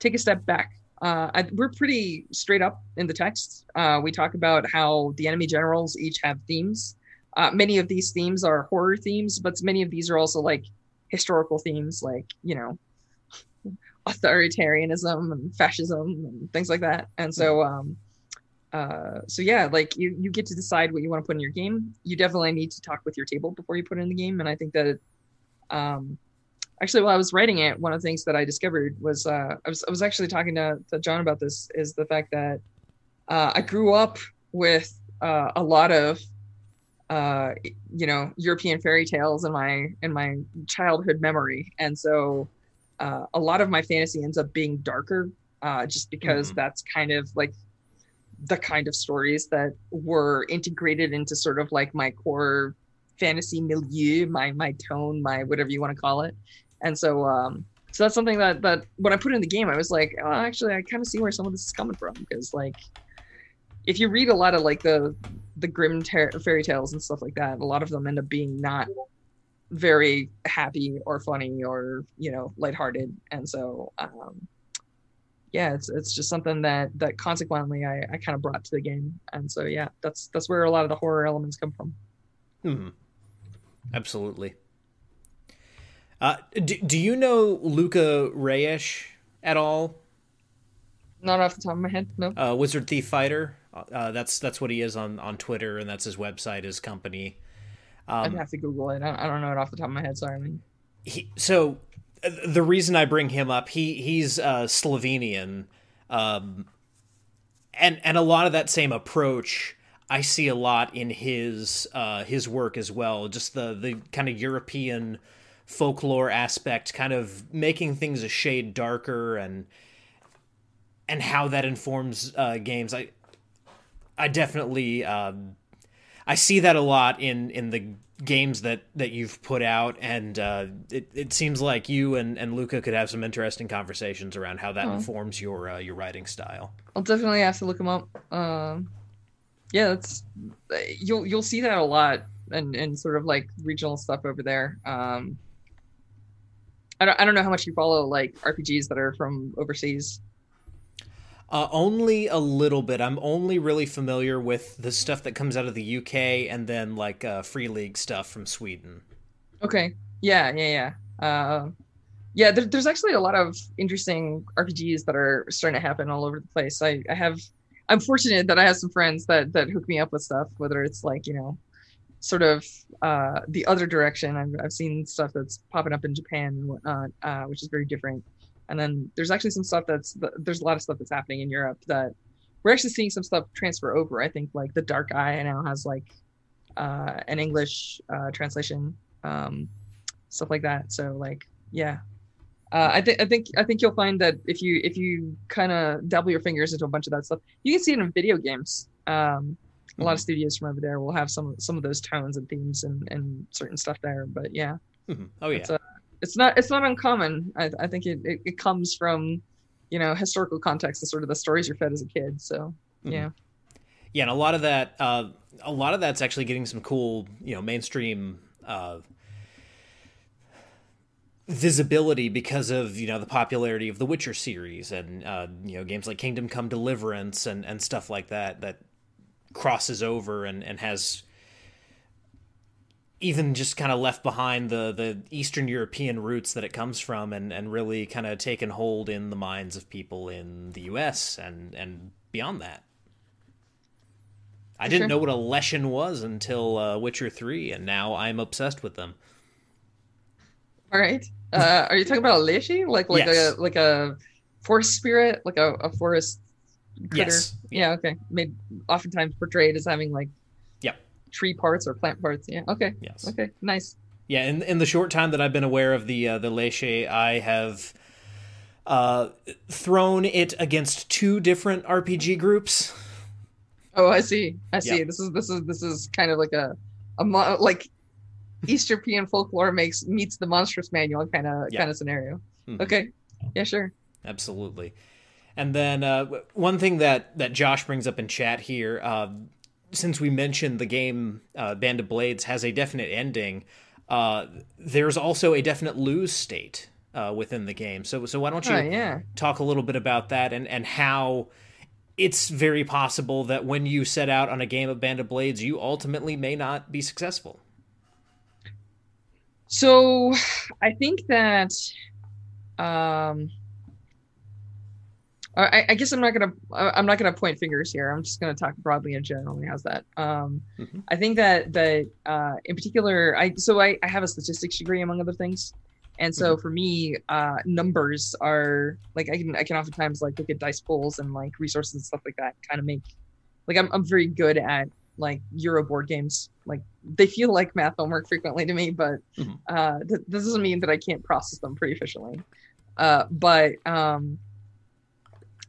take a step back. Uh, I, we're pretty straight up in the text. Uh, we talk about how the enemy generals each have themes. Uh, many of these themes are horror themes but many of these are also like historical themes like you know (laughs) authoritarianism and fascism and things like that. And so um, uh, so yeah, like you you get to decide what you want to put in your game. You definitely need to talk with your table before you put in the game, and I think that um, actually while I was writing it, one of the things that I discovered was uh, I was I was actually talking to, to John about this is the fact that uh, I grew up with uh, a lot of uh, you know European fairy tales in my in my childhood memory, and so uh, a lot of my fantasy ends up being darker, uh, just because mm-hmm. that's kind of like the kind of stories that were integrated into sort of like my core fantasy milieu, my my tone, my whatever you want to call it, and so um, so that's something that that when I put in the game, I was like, oh, actually, I kind of see where some of this is coming from because like if you read a lot of like the the grim ter- fairy tales and stuff like that, a lot of them end up being not very happy or funny or you know lighthearted, and so um, yeah, it's it's just something that that consequently I, I kind of brought to the game, and so yeah, that's that's where a lot of the horror elements come from. Hmm. Absolutely. Uh, do, do you know Luka Rejec at all? Not off the top of my head, no. Uh, Wizard Thief Fighter. Uh, that's that's what he is on on Twitter, and that's his website, his company. Um, I'd have to Google it. I don't know it off the top of my head. Sorry. He, so the reason I bring him up, he he's uh, Slovenian, um, and and a lot of that same approach I see a lot in his uh, his work as well. Just the the kind of European folklore aspect, kind of making things a shade darker, and and how that informs uh, games. I I definitely um, I see that a lot in in the games that that you've put out, and uh, it it seems like you and and Luka could have some interesting conversations around how that oh. informs your uh, your writing style. I'll definitely have to look them up. Um, yeah, that's you'll you'll see that a lot and and sort of like regional stuff over there. Um, I don't I don't know how much you follow like RPGs that are from overseas. Uh, only a little bit. I'm only really familiar with the stuff that comes out of the UK and then like uh, Free League stuff from Sweden. Okay. Yeah, yeah, yeah. Uh, yeah, there, there's actually a lot of interesting RPGs that are starting to happen all over the place. I, I have, I'm fortunate that I have some friends that that hook me up with stuff, whether it's like you know, sort of uh, the other direction. I've, I've seen stuff that's popping up in Japan and whatnot, uh, which is very different and then there's actually some stuff that's there's a lot of stuff that's happening in Europe that we're actually seeing some stuff transfer over. I think like the Dark Eye now has like uh, an English uh, translation, um, stuff like that. So like yeah, uh, I think I think I think you'll find that if you if you kind of dabble your fingers into a bunch of that stuff, you can see it in video games. Um. A lot of mm-hmm. studios from over there will have some some of those tones and themes and, and certain stuff there. But yeah, mm-hmm. oh yeah, uh, it's not it's not uncommon. I, I think it, it, it comes from you know historical context and sort of the stories you're fed as a kid. So mm-hmm. yeah, yeah, and a lot of that uh, a lot of that's actually getting some cool you know mainstream. Uh, visibility because of you know the popularity of the Witcher series and uh, you know games like Kingdom Come Deliverance and and stuff like that that crosses over and and has even just kind of left behind the the Eastern European roots that it comes from, and and really kind of taken hold in the minds of people in the U.S. and and beyond that. I didn't know what a Leshen was until uh, Witcher Three, and now I'm obsessed with them. All right, uh, are you talking about a Leshy, like like yes. a like a forest spirit, like a, a forest critter? Yes. Yeah. Okay. Made oftentimes portrayed as having like yeah, tree parts or plant parts. Yeah. Okay. Yes. Okay. Nice. Yeah. In in the short time that I've been aware of the uh, the Leshe, I have uh, thrown it against two different RPG groups. Oh, I see. I see. Yep. This is this is this is kind of like a a like East European folklore makes meets the monstrous manual kind of yep. kind of scenario. Mm-hmm. Okay. Yeah. Sure. Absolutely. And then uh, one thing that that Josh brings up in chat here, uh, since we mentioned the game uh, Band of Blades has a definite ending, uh, there's also a definite lose state uh, within the game. So so why don't you oh, yeah. talk a little bit about that and and how it's very possible that when you set out on a game of Band of Blades, you ultimately may not be successful. So I think that um I, I, guess I'm not gonna I'm not gonna point fingers here. I'm just gonna talk broadly and generally. How's that? Um, mm-hmm. I think that that uh, in particular, I so I, I have a statistics degree among other things, and so mm-hmm. for me, uh, numbers are like I can I can oftentimes like look at dice pools and like resources and stuff like that, kind of make like I'm I'm very good at like Euro board games. Like they feel like math homework frequently to me, but Mhm. uh, th- this doesn't mean that I can't process them pretty efficiently. Uh, but um,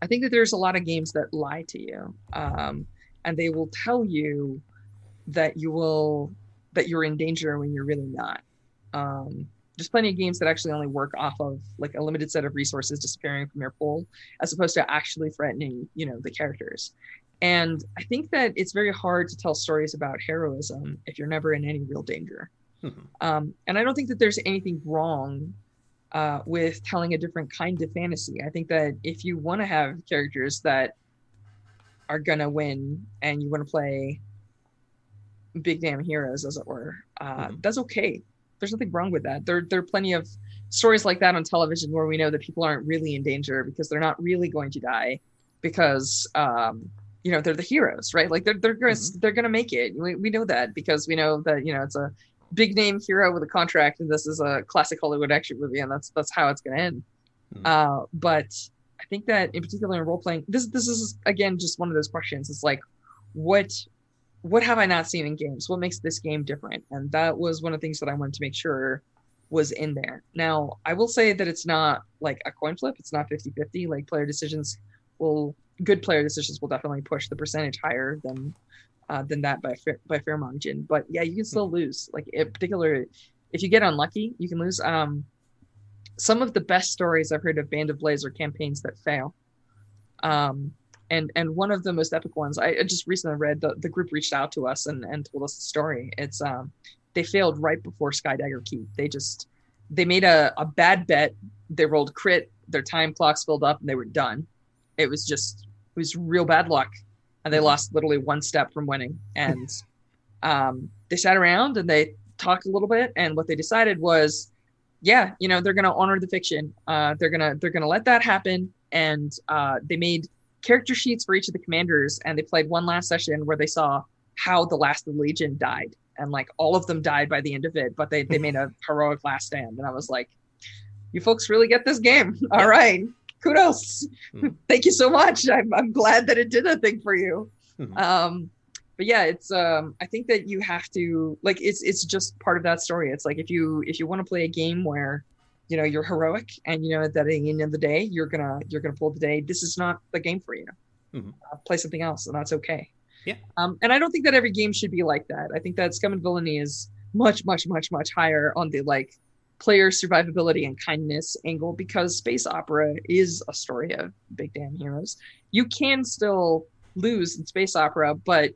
I think that there's a lot of games that lie to you, um, and they will tell you that you will that you're in danger when you're really not. Um, there's plenty of games that actually only work off of like a limited set of resources disappearing from your pool, as opposed to actually threatening, you know, the characters. And I think that it's very hard to tell stories about heroism if you're never in any real danger. Mhm. Um, and I don't think that there's anything wrong uh, with telling a different kind of fantasy. I think that if you want to have characters that are gonna win and you want to play big damn heroes, as it were, uh, Mhm. that's okay. There's nothing wrong with that. There, there are plenty of stories like that on television where we know that people aren't really in danger because they're not really going to die because um, you know they're the heroes, right? Like they're they're gonna Mhm. they're gonna make it. We, we know that because we know that you know it's a big name hero with a contract, and this is a classic Hollywood action movie, and that's that's how it's gonna end. Mhm. Uh, but I think that in particular in role playing, this this is again just one of those questions. It's like, what what have I not seen in games? What makes this game different? And that was one of the things that I wanted to make sure was in there. Now, I will say that it's not like a coin flip. It's not 50-50. Like player decisions will good player decisions will definitely push the percentage higher than uh, than that by fair, by fair margin. But yeah, you can still lose. Like in particular, if you get unlucky, you can lose. Um, some of the best stories I've heard of Band of Blades are campaigns that fail. Um, and and one of the most epic ones I I just recently read the, the group reached out to us and, and told us the story. It's um they failed right before Skydagger Keep. They just they made a, a bad bet. They rolled crit, their time clocks filled up and they were done. It was just it was real bad luck. And they lost literally one step from winning. And (laughs) um they sat around and they talked a little bit. And what they decided was yeah, you know, they're gonna honor the fiction. Uh they're gonna they're gonna let that happen. And uh they made character sheets for each of the commanders. And they played one last session where they saw how the last of the legion died. And like all of them died by the end of it but they, they made a (laughs) heroic last stand. And i was like you folks really get this game. (laughs) All right kudos Mhm. (laughs) thank you so much I'm, I'm glad that it did a thing for you Mhm. um but yeah it's um i think that you have to like it's it's just part of that story it's like if you if you want to play a game where you know you're heroic and you know that at the end of the day you're gonna you're gonna pull the day this is not the game for you Mhm. uh, play something else and that's okay Yeah. um and i don't think that every game should be like that i think that scum and villainy is much much much much higher on the like player survivability and kindness angle because space opera is a story of big damn heroes you can still lose in space opera but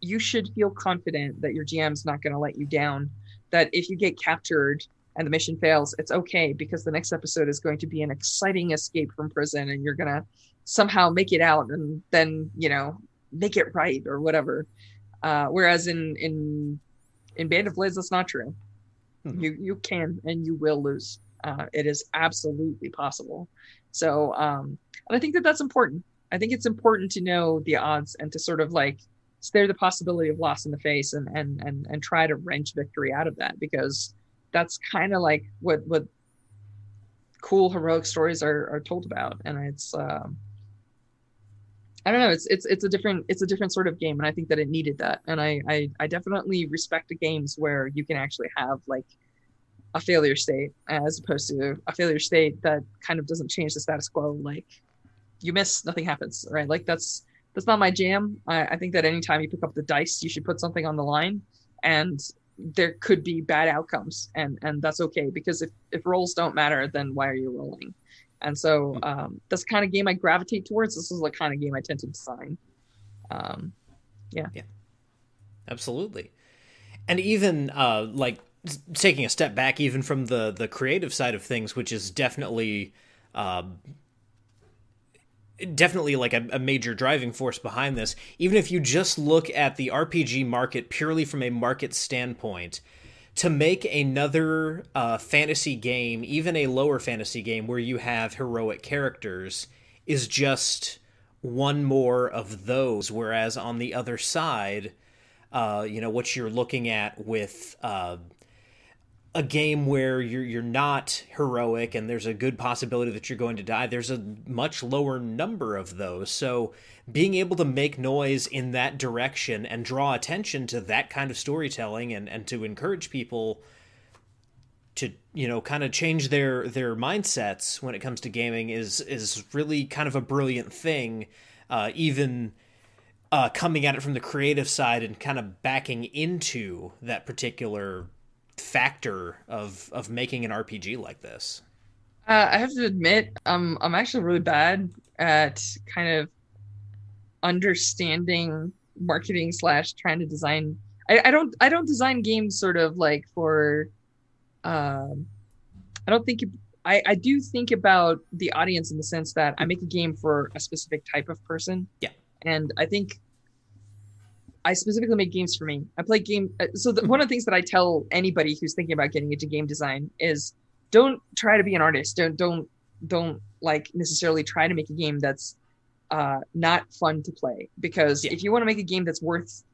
you should feel confident that your gm's not going to let you down that if you get captured and the mission fails, it's okay because the next episode is going to be an exciting escape from prison and you're going to somehow make it out and then, you know, make it right or whatever. Uh, whereas in, in, in Band of Blades, that's not true. Mhm. You, you can and you will lose. Uh, it is absolutely possible. So, um, and I think that that's important. I think it's important to know the odds and to sort of like stare the possibility of loss in the face and, and, and, and try to wrench victory out of that because that's kind of like what what cool heroic stories are, are told about and it's um i don't know it's it's it's a different it's a different sort of game and i think that it needed that and i i, I definitely respect the games where you can actually have like a failure state as opposed to a failure state that kind of doesn't change the status quo like you miss nothing happens right? Like that's that's not my jam. I, I think that anytime you pick up the dice you should put something on the line and there could be bad outcomes and and that's okay because if if rolls don't matter then why are you rolling and so um that's the kind of game i gravitate towards this is the kind of game i tend to design um yeah. Yeah. absolutely and even uh like taking a step back even from the the creative side of things which is definitely uh definitely like a, a major driving force behind this even if you just look at the rpg market purely from a market standpoint to make another uh, fantasy game even a lower fantasy game where you have heroic characters is just one more of those. Whereas on the other side uh, you know what you're looking at with uh, a game where you're you're not heroic and there's a good possibility that you're going to die there's a much lower number of those. So being able to make noise in that direction and draw attention to that kind of storytelling and and to encourage people to you know kind of change their their mindsets when it comes to gaming is is really kind of a brilliant thing uh, even uh, coming at it from the creative side and kind of backing into that particular factor of of making an RPG like this? Uh, I have to admit, I'm I'm actually really bad at kind of understanding marketing slash trying to design. I, I don't I don't design games sort of like for. Um, I don't think I I do think about the audience in the sense that I make a game for a specific type of person. Yeah, and I think I specifically make games for me. I play game. Uh, so the, one of the things that I tell anybody who's thinking about getting into game design is don't try to be an artist. Don't don't don't like necessarily try to make a game that's uh, not fun to play. Because yeah. if you want to make a game that's worth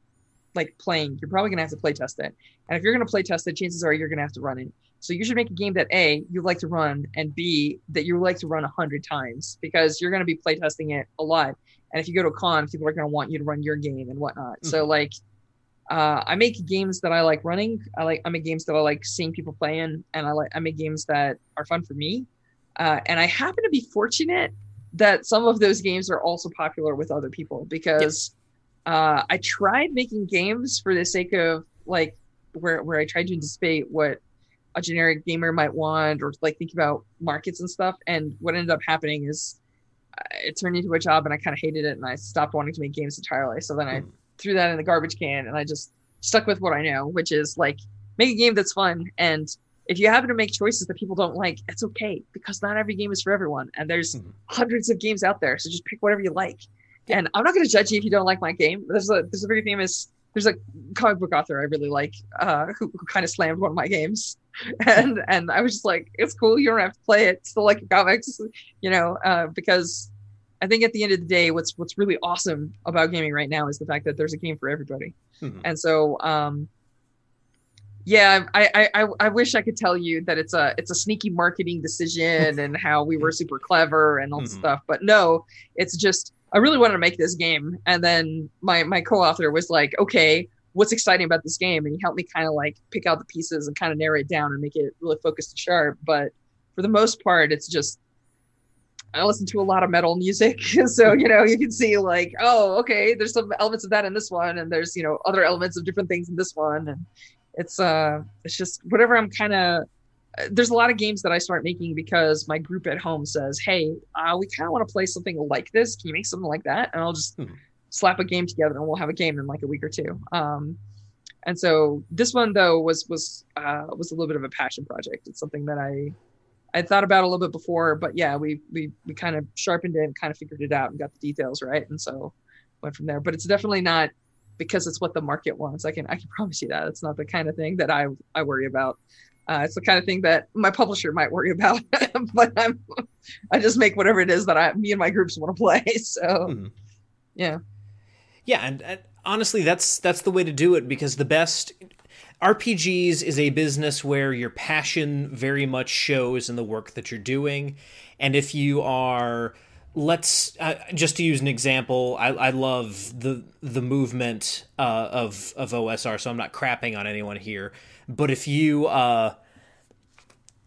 like playing, you're probably gonna have to play test it. And if you're gonna play test it, chances are you're gonna have to run it. So you should make a game that a you like to run and b that you like to run a hundred times because you're gonna be playtesting it a lot. And if you go to a con, people are going to want you to run your game and whatnot. Mm-hmm. So like, uh, I make games that I like running. I like I make games that I like seeing people play in, and I like I make games that are fun for me. Uh, and I happen to be fortunate that some of those games are also popular with other people because uh, I tried making games for the sake of like where where I tried to anticipate what a generic gamer might want or like think about markets and stuff. And what ended up happening is it turned into a job and I kind of hated it and I stopped wanting to make games entirely. So then I mm. threw that in the garbage can and I just stuck with what I know, which is like make a game that's fun. And if you happen to make choices that people don't like, it's okay because not every game is for everyone. And there's mm. hundreds of games out there. So just pick whatever you like. And I'm not going to judge you if you don't like my game. There's a there's a very famous there's a comic book author I really like uh, who, who kind of slammed one of my games, (laughs) and and I was just like, it's cool. You don't have to play it. Still like comics, you know, uh, because I think at the end of the day, what's what's really awesome about gaming right now is the fact that there's a game for everybody, mm-hmm. and so um, yeah, I, I I wish I could tell you that it's a it's a sneaky marketing decision (laughs) and how we were super clever and all mm-hmm. stuff, but no, it's just I really wanted to make this game. And then my my co-author was like, okay, what's exciting about this game? And he helped me kind of like pick out the pieces and kind of narrow it down and make it really focused and sharp. But for the most part, it's just I listen to a lot of metal music. (laughs) so, you know, you can see like, oh, okay, there's some elements of that in this one, and there's, you know, other elements of different things in this one. And it's uh it's just whatever I'm kind of there's a lot of games that I start making because my group at home says, "Hey, uh, we kind of want to play something like this. Can you make something like that?" And I'll just hmm. slap a game together, and we'll have a game in like a week or two. Um, and so this one though was was uh, was a little bit of a passion project. It's something that I I thought about a little bit before, but yeah, we we we kind of sharpened it and kind of figured it out and got the details right, and so went from there. But it's definitely not because it's what the market wants. I can I can promise you that it's not the kind of thing that I I worry about. Uh, it's the kind of thing that my publisher might worry about, (laughs) but I'm, I just make whatever it is that I, me and my groups want to play. (laughs) So, mm-hmm. yeah, yeah, and, and honestly, that's that's the way to do it because the best RPGs is a business where your passion very much shows in the work that you're doing, and if you are let's uh, just to use an example I, I love the the movement uh, of of osr so i'm not crapping on anyone here. But if you uh,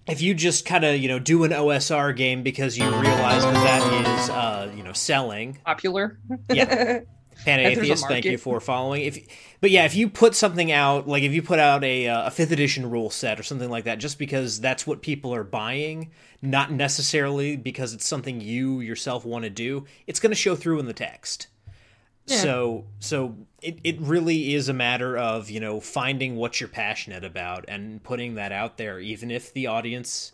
if you just kind of you know do an OSR game because you realize that that is uh, you know selling. Popular, yeah. (laughs) Pan atheist, thank you for following. If but yeah, if you put something out like if you put out a uh, a fifth edition rule set or something like that, just because that's what people are buying, not necessarily because it's something you yourself want to do, it's going to show through in the text. So so it, it really is a matter of, you know, finding what you're passionate about and putting that out there, even if the audience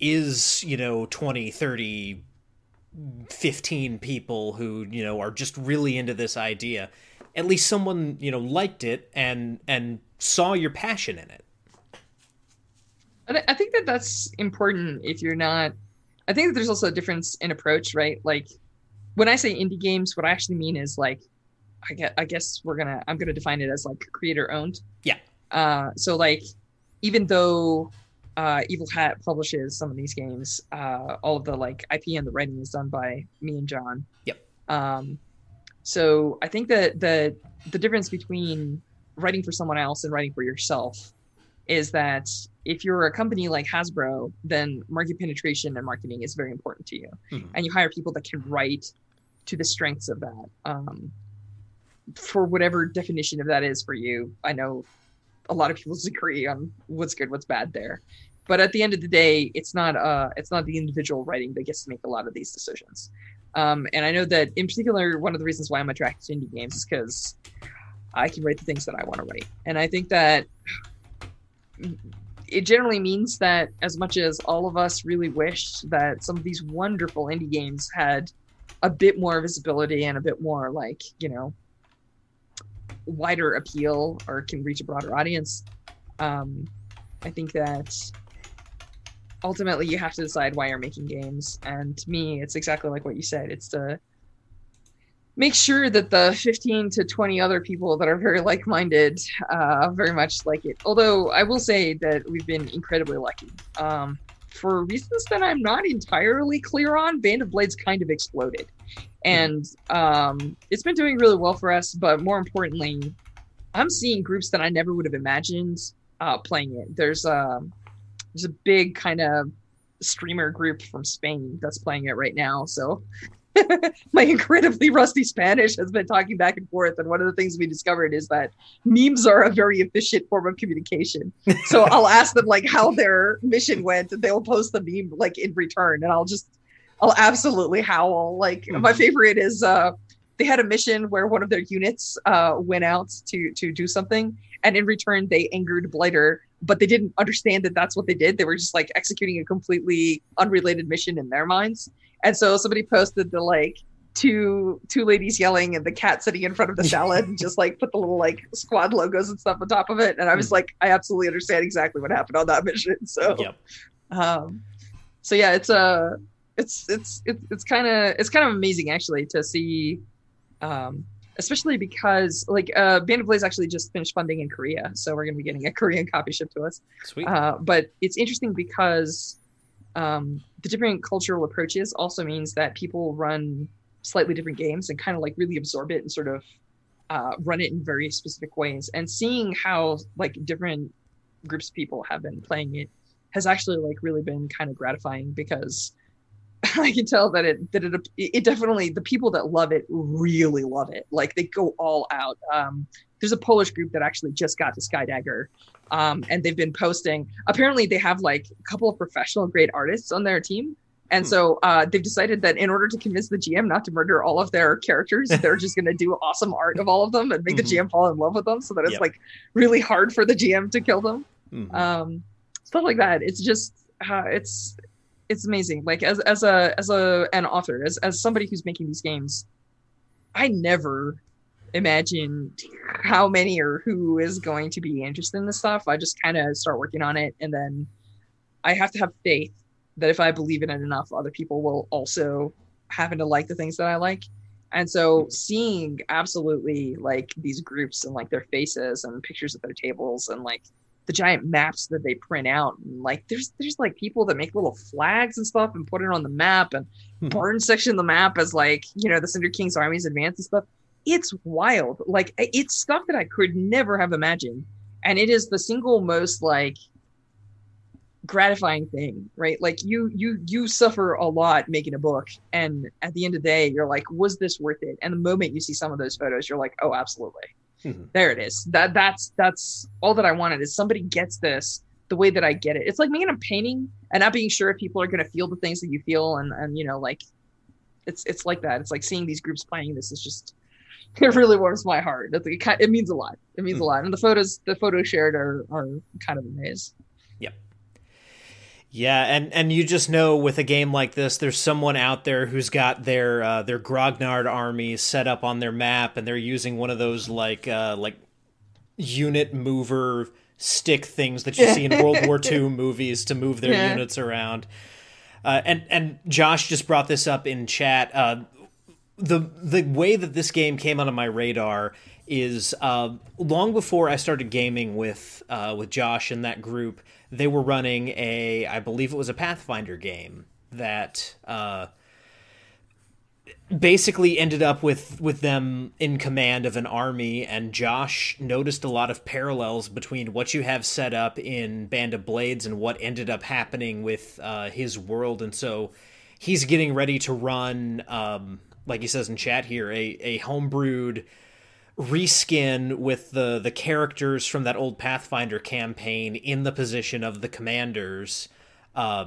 is, you know, 20, 30, 15 people who, you know, are just really into this idea. At least someone, you know, liked it and and saw your passion in it. I think that that's important if you're not I think that there's also a difference in approach, right? Like when I say indie games, what I actually mean is like, I guess, I guess we're gonna I'm gonna define it as like creator owned. Yeah. Uh, so like, even though uh, Evil Hat publishes some of these games, uh, all of the like IP and the writing is done by me and John. Yep. Um, so I think that the the difference between writing for someone else and writing for yourself is that if you're a company like Hasbro, then market penetration and marketing is very important to you, Mhm. and you hire people that can write to the strengths of that. Um, for whatever definition of that is for you, I know a lot of people (laughs) disagree on what's good, what's bad there, but at the end of the day, it's not uh, it's not the individual writing that gets to make a lot of these decisions. Um, and I know that in particular, one of the reasons why I'm attracted to indie games is because I can write the things that I want to write, and I think that it generally means that as much as all of us really wish that some of these wonderful indie games had a bit more visibility and a bit more like you know wider appeal or can reach a broader audience um, i think that ultimately you have to decide why you're making games. And to me it's exactly like what you said. It's to make sure that the 15 to 20 other people that are very like-minded uh, very much like it. Although i will say that we've been incredibly lucky. Um, for reasons that i'm not entirely clear on band of blades kind of exploded. And um, it's been doing really well for us but more importantly i'm seeing groups that i never would have imagined uh, playing it. There's um there's a big kind of streamer group from spain that's playing it right now so (laughs) my incredibly rusty Spanish has been talking back and forth. And one of the things we discovered is that memes are a very efficient form of communication. So (laughs) I'll ask them like how their mission went, and they'll post the meme like in return, and I'll just I'll absolutely howl. Like mm-hmm. my favorite is uh they had a mission where one of their units uh went out to to do something, and in return they angered Blighter. But they didn't understand that that's what they did. They were just like executing a completely unrelated mission in their minds. And so somebody posted the like two two ladies yelling and the cat sitting in front of the salad and just like put the little like squad logos and stuff on top of it. And I was like, I absolutely understand exactly what happened on that mission. So Yep. um so yeah, it's uh it's it's it's it's kind of it's kind of amazing actually to see um especially because like uh Band of Blades actually just finished funding in Korea, so we're gonna be getting a (laughs) Korean copy shipped to us. Sweet. Uh, but it's interesting because um, the different cultural approaches also means that people run slightly different games and kind of like really absorb it and sort of uh, run it in very specific ways. And seeing how like different groups of people have been playing it has actually like really been kind of gratifying because (laughs) I can tell that it that it it definitely the people that love it really love it. Like they go all out. Um, there's a Polish group that actually just got to Skydagger, um, and they've been posting. Apparently, they have like a couple of professional grade artists on their team, and so uh, they've decided that in order to convince the GM not to murder all of their characters, they're just going to do awesome art of all of them and make Mhm. the GM fall in love with them, so that it's Yep. like really hard for the GM to kill them Mhm. um stuff like that it's just uh, it's it's amazing. Like as as a as a an author as as somebody who's making these games i never imagined how many or who is going to be interested in this stuff. I just kind of start working on it and then i have to have faith that if i believe in it enough other people will also happen to like the things that i like. And so seeing absolutely like these groups and like their faces and pictures of their tables and like the giant maps that they print out and like there's there's like people that make little flags and stuff and put it on the map and Hmm. burn section of the map as like you know the Cinder King's armies advance and stuff. It's wild. Like it's stuff that I could never have imagined. And it is the single most like gratifying thing, right? Like you you you suffer a lot making a book and at the end of the day you're like was this worth it? And the moment you see some of those photos you're like oh absolutely Mhm. there it is. That that's that's all that i wanted is somebody gets this the way that i get it. It's like making a painting and not being sure if people are going to feel the things that you feel and and you know like it's it's like that. It's like seeing these groups playing. This is just (laughs) it really warms my heart. It, it, it means a lot. It means a lot. And the photos the photos shared are are kind of amazing Yeah, and and you just know with a game like this, there's someone out there who's got their uh, their Grognard army set up on their map, and they're using one of those like uh, like unit mover stick things that you see in World War (laughs) II movies to move their Yeah. units around. Uh, and and Josh just brought this up in chat. Uh, the the way that this game came onto my radar is uh, long before I started gaming with uh, with Josh and that group. They were running a, I believe it was a Pathfinder game that uh, basically ended up with with them in command of an army and Josh noticed a lot of parallels between what you have set up in Band of Blades and what ended up happening with uh, his world and so he's getting ready to run um, like he says in chat here a a homebrewed reskin with the the characters from that old Pathfinder campaign in the position of the commanders uh,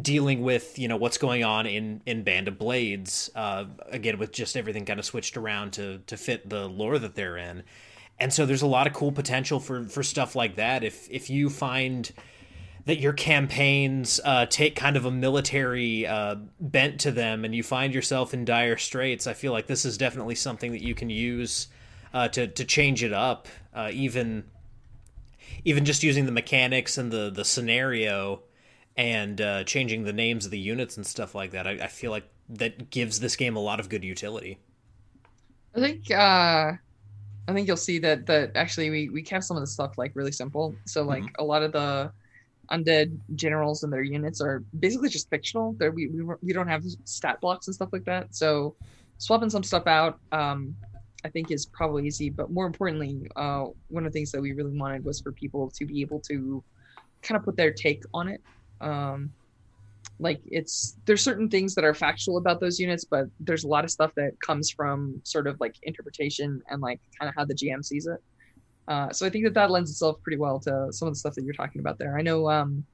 dealing with you know what's going on in in Band of Blades uh, again with just everything kind of switched around to to fit the lore that they're in, and so there's a lot of cool potential for for stuff like that. If if you find that your campaigns uh, take kind of a military uh, bent to them, and you find yourself in dire straits, I feel like this is definitely something that you can use uh, to to change it up, uh, even even just using the mechanics and the the scenario and uh, changing the names of the units and stuff like that. I, I, feel like that gives this game a lot of good utility. I think uh, I think you'll see that that actually we we kept some of the stuff like really simple. So like mm-hmm. a lot of the undead generals and their units are basically just fictional. There we, we we don't have stat blocks and stuff like that. So swapping some stuff out, um, I think is probably easy. But more importantly, uh, one of the things that we really wanted was for people to be able to kind of put their take on it um, like it's there's certain things that are factual about those units, but there's a lot of stuff that comes from sort of like interpretation and like kind of how the GM sees it. Uh, so I think that that lends itself pretty well to some of the stuff that you're talking about there. I know um,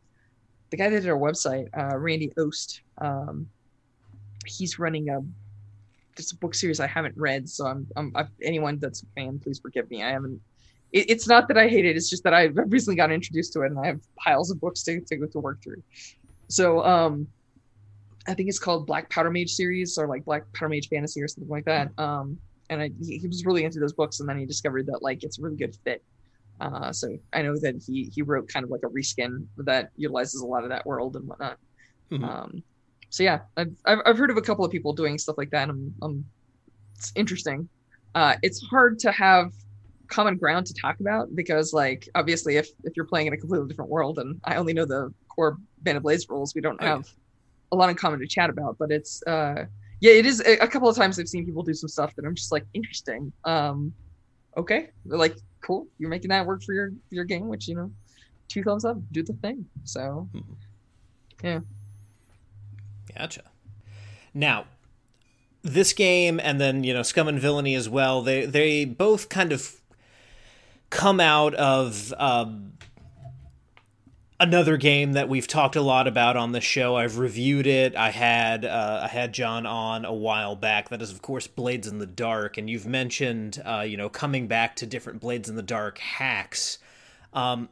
the guy that did our website, uh, Randy Ost, um, he's running a just a book series I haven't read. So I'm, I'm I've, anyone that's a fan, please forgive me. I haven't it, it's not that I hate it. It's just that I've recently got introduced to it and I have piles of books to, to, to work through. So um, I think it's called Black Powder Mage series or like Black Powder Mage Fantasy or something like that. Um, and I, he, was really into those books and then he discovered that like it's a really good fit. Uh, so I know that he he wrote kind of like a reskin that utilizes a lot of that world and whatnot. Mm-hmm. Um, so yeah, I've, I've, heard of a couple of people doing stuff like that. And I'm, I'm it's interesting. Uh, it's hard to have common ground to talk about because like obviously if if you're playing in a completely different world and I only know the core Band of Blades rules, we don't oh, have a lot in common to chat about. But it's uh yeah, it is a, couple of times I've seen people do some stuff that I'm just like interesting. Um okay. They're like, cool, you're making that work for your your game, which you know, two thumbs up, do the thing. So mm-hmm. yeah. Gotcha. Now, this game and then you know Scum and Villainy as well. They they both kind of come out of um, another game that we've talked a lot about on the show. I've reviewed it. I had uh, I had John on a while back. That is, of course, Blades in the Dark, and you've mentioned uh, you know coming back to different Blades in the Dark hacks. Um,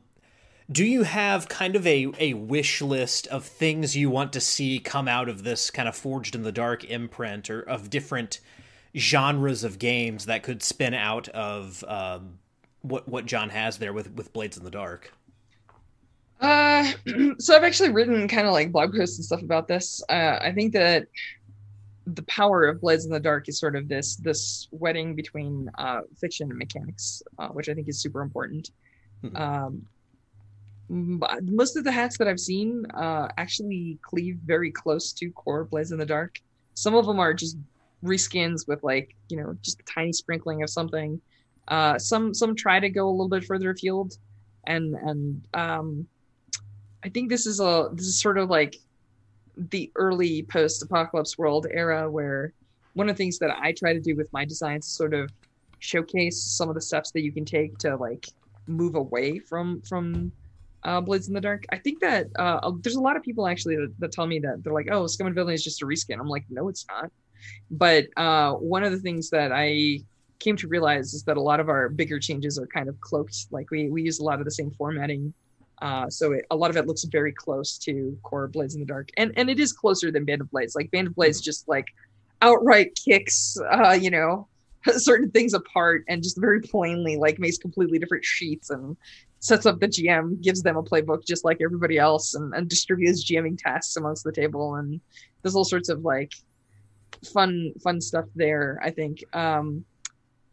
do you have kind of a, a wish list of things you want to see come out of this kind of Forged in the Dark imprint, or of different genres of games that could spin out of um, what what John has there with with Blades in the Dark. Uh, (clears throat) so I've actually written kind of like blog posts and stuff about this. Uh, I think that the power of Blades in the Dark is sort of this this wedding between uh, fiction and mechanics, uh, which I think is super important. Mm-hmm. Um, most of the hacks that I've seen uh, actually cleave very close to core Blades in the Dark. Some of them are just reskins with like you know just a tiny sprinkling of something. Uh, some some try to go a little bit further afield, and and um, I think this is a this is sort of like the early post-apocalypse world era where one of the things that I try to do with my designs is sort of showcase some of the steps that you can take to like move away from from uh, Blades in the Dark. I think that uh, there's a lot of people actually that, that, tell me that they're like, "Oh, Scum and Villainy is just a reskin." I'm like, "No, it's not." But uh, one of the things that I came to realize is that a lot of our bigger changes are kind of cloaked. Like we we use a lot of the same formatting, uh, so it, a lot of it looks very close to core Blades in the Dark, and and it is closer than Band of Blades. Like Band of Blades just like outright kicks, uh, you know, (laughs) certain things apart and just very plainly like makes completely different sheets and sets up the GM, gives them a playbook just like everybody else, and, and distributes GMing tasks amongst the table, and there's all sorts of like fun fun stuff there. I think. Um,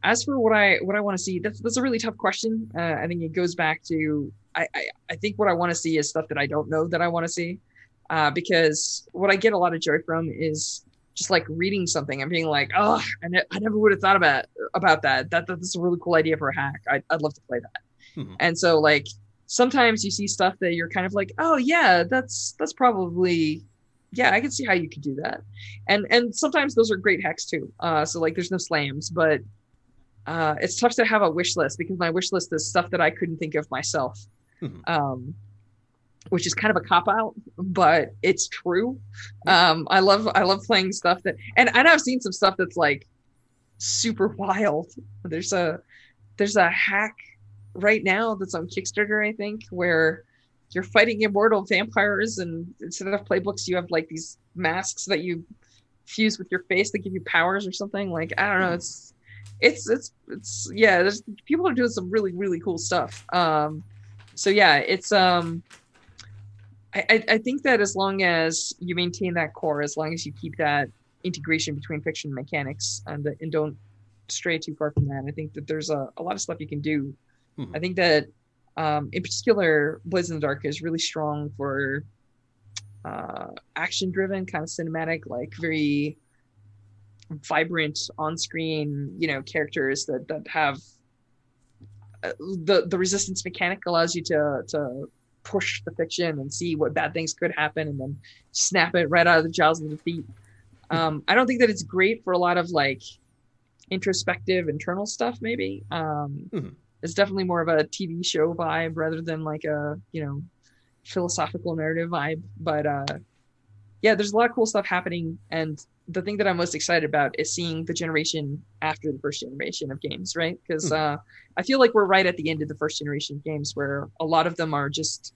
as for what I what I want to see, that's that's a really tough question. Uh, I think it goes back to I, I, I think what I want to see is stuff that I don't know that I want to see, uh, because what I get a lot of joy from is just like reading something and being like, oh, I, ne- I never would have thought about about that. That that's a really cool idea for a hack. I'd, I'd love to play that. Mm-hmm. And so like sometimes you see stuff that you're kind of like, oh yeah, that's that's probably yeah, I can see how you could do that. And and sometimes those are great hacks too. Uh, so like there's no slams, but uh, it's tough to have a wish list because my wish list is stuff that I couldn't think of myself. Mm-hmm. Um, which is kind of a cop out, but it's true. Um, I love I love playing stuff that and and I've seen some stuff that's like super wild. There's a there's a hack right now that's on Kickstarter, I think, where you're fighting immortal vampires and instead of playbooks you have like these masks that you fuse with your face that give you powers or something. Like I don't know, it's it's it's it's yeah, there's people are doing some really, really cool stuff. Um so yeah, it's um I, I think that as long as you maintain that core, as long as you keep that integration between fiction and mechanics and, and don't stray too far from that, I think that there's a, a lot of stuff you can do. Mm-hmm. I think that um, in particular, Blades in the Dark is really strong for uh, action driven, kind of cinematic, like very vibrant on screen, you know, characters that, that have the the resistance mechanic allows you to to push the fiction and see what bad things could happen and then snap it right out of the jaws of defeat. Um, I don't think that it's great for a lot of like introspective internal stuff. Maybe um, mm-hmm. it's definitely more of a TV show vibe rather than like a you know philosophical narrative vibe. But uh, yeah, there's a lot of cool stuff happening, and the thing that I'm most excited about is seeing the generation after the first generation of games, right? Because mm-hmm. uh, I feel like we're right at the end of the first generation of games where a lot of them are just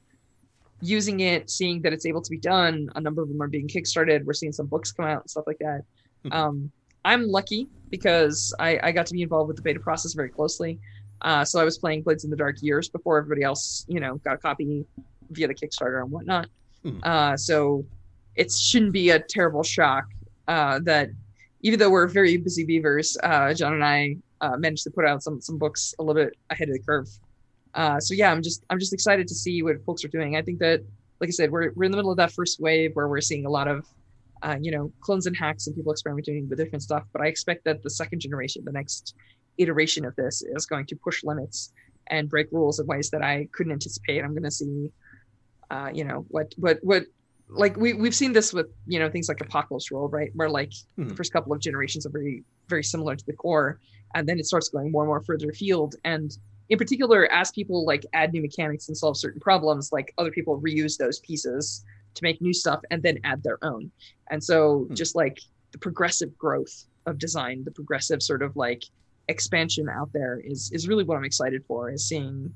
using it, seeing that it's able to be done. A number of them are being kickstarted. We're seeing some books come out and stuff like that. Mm-hmm. Um, I'm lucky because I, I, got to be involved with the beta process very closely. Uh, so I was playing Blades in the Dark years before everybody else, you know, got a copy via the Kickstarter and whatnot. Mm-hmm. Uh, so it shouldn't be a terrible shock uh, that even though we're very busy beavers, uh, John and I uh, managed to put out some some books a little bit ahead of the curve. Uh, so yeah, I'm just I'm just excited to see what folks are doing. I think that, like I said, we're we're in the middle of that first wave where we're seeing a lot of, uh, you know, clones and hacks and people experimenting with different stuff. But I expect that the second generation, the next iteration of this, is going to push limits and break rules in ways that I couldn't anticipate. I'm going to see, uh, you know, what what what like we we've seen this with you know things like Apocalypse World, right? Where like hmm. the first couple of generations are very very similar to the core, and then it starts going more and more further afield. And in particular, as people like add new mechanics and solve certain problems, like other people reuse those pieces to make new stuff and then add their own. And so hmm. just like the progressive growth of design, the progressive sort of like expansion out there is is really what I'm excited for. Is seeing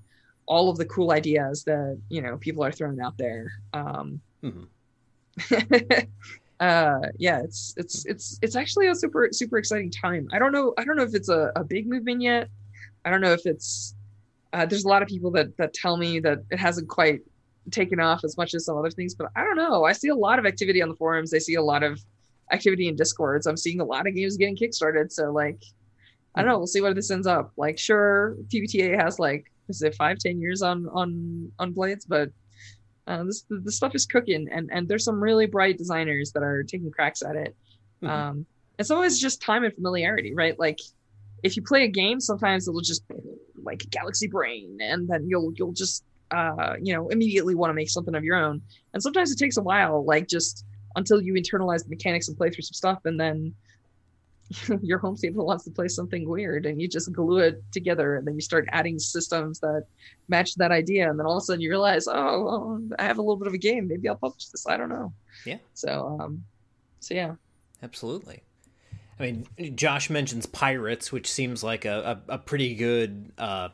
all of the cool ideas that you know people are throwing out there. Um, mm-hmm (laughs) uh yeah it's it's it's it's actually a super super exciting time. I don't know i don't know if it's a, a big movement yet. I don't know if it's uh, there's a lot of people that that tell me that it hasn't quite taken off as much as some other things but i don't know. I see a lot of activity on the forums. I see a lot of activity in discords i'm seeing a lot of games getting kickstarted. So like i don't know. We'll see where this ends up. Like sure pbta has like is it five ten years on on on blades but uh, this the stuff is cooking, and and there's some really bright designers that are taking cracks at it. Mm-hmm. Um, it's always just time and familiarity, right? Like if you play a game, sometimes it'll just like Galaxy Brain, and then you'll you'll just uh, you know immediately want to make something of your own. And sometimes it takes a while, like just until you internalize the mechanics and play through some stuff, and then (laughs) your home table wants to play something weird and you just glue it together and then you start adding systems that match that idea and then all of a sudden you realize oh well, i have a little bit of a game. Maybe i'll publish this. I don't know. Yeah. So um so yeah. Absolutely. I mean josh mentions pirates which seems like a, a, a pretty good uh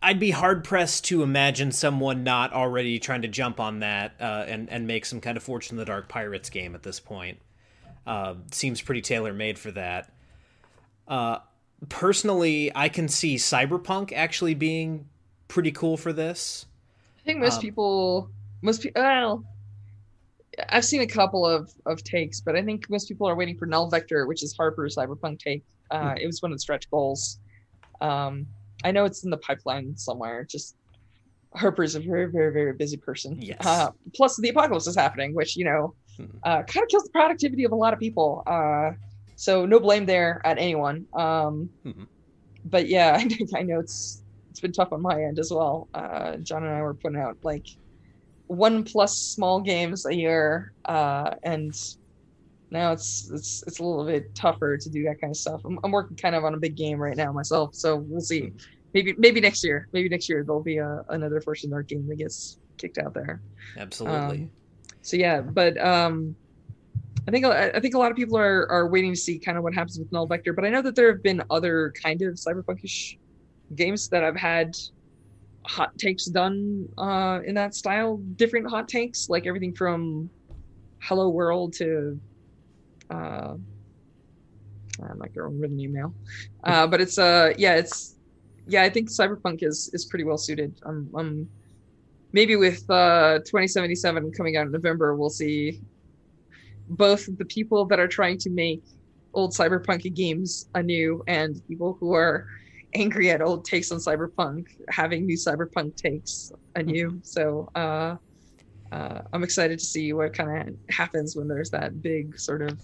I'd be hard pressed to imagine someone not already trying to jump on that uh, and and make some kind of Forged in the Dark Pirates game at this point. Uh, seems pretty tailor made for that. Uh, personally, I can see Cyberpunk actually being pretty cool for this. I think most um, people, most people, well, I've seen a couple of of takes, but I think most people are waiting for Null Vector, which is Harper's cyberpunk take. Uh, Hmm. It was one of the stretch goals. Um, I know it's in the pipeline somewhere. Just Harper's a very, very, very busy person. Yes. Uh, plus, the apocalypse is happening, which you know. Uh, kind of kills the productivity of a lot of people. Uh, so no blame there at anyone. Um, Mhm. But yeah, (laughs) I, know it's it's been tough on my end as well. Uh, John and I were putting out like one plus small games a year, uh, and now it's it's it's a little bit tougher to do that kind of stuff. I'm, I'm working kind of on a big game right now myself, so we'll see. Maybe maybe next year, maybe next year there'll be a, another Forged in Dark game that gets kicked out there. Absolutely. Um, so yeah, but um, I think I think a lot of people are are waiting to see kind of what happens with Null Vector. But I know that there have been other kind of cyberpunkish games that I've had hot takes done uh, in that style. Different hot takes, like everything from Hello World to uh, I'm not now, uh, but it's uh yeah it's yeah I think cyberpunk is is pretty well suited. I'm I'm maybe with uh 2077 coming out in November, we'll see both the people that are trying to make old cyberpunk games anew and people who are angry at old takes on cyberpunk having new cyberpunk takes anew. So uh, uh, I'm excited to see what kind of happens when there's that big sort of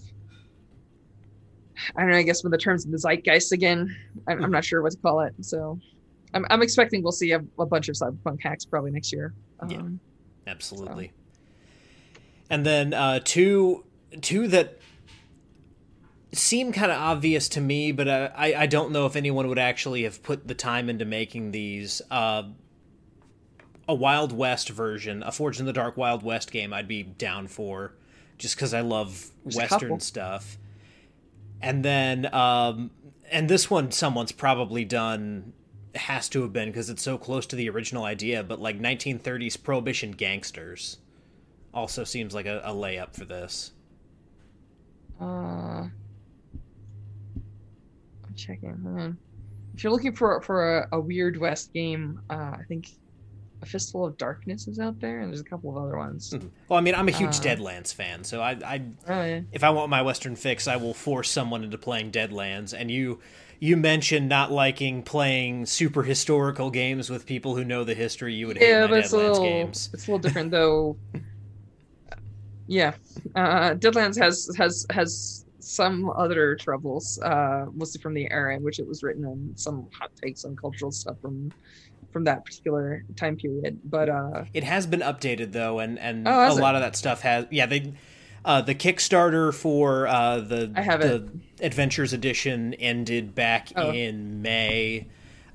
I don't know. I guess when the terms in the zeitgeist again, I'm, I'm not sure what to call it. So, I'm, I'm expecting we'll see a, a bunch of cyberpunk hacks probably next year. Yeah. Um, Absolutely. And then uh, two two that seem kind of obvious to me, but uh, I I don't know if anyone would actually have put the time into making these. Uh, a Wild West version, a Forge in the Dark Wild West game, I'd be down for, just because I love There's Western stuff. And then, um, and this one, someone's probably done has to have been because it's so close to the original idea, but like 1930s Prohibition gangsters also seems like a, a layup for this. Uh, I'm checking. Hold on. If you're looking for for a, a weird West game, uh, I think a Fistful of Darkness is out there, and there's a couple of other ones. Well, I mean, I'm a huge Uh. Deadlands fan, so I, I, Oh yeah. if I want my Western fix, I will force someone into playing Deadlands. And you, you mentioned not liking playing super historical games with people who know the history. You would hate Yeah, but it's a Deadlands little games. it's a little different though. (laughs) yeah, uh, Deadlands has has has some other troubles, uh, mostly from the era in which it was written, and some hot takes on cultural stuff from from that particular time period. But uh, It has been updated though, and and Oh, a it? lot of that stuff has. Yeah, they. Uh, the Kickstarter for uh, the the Adventures Edition ended back Oh. in May.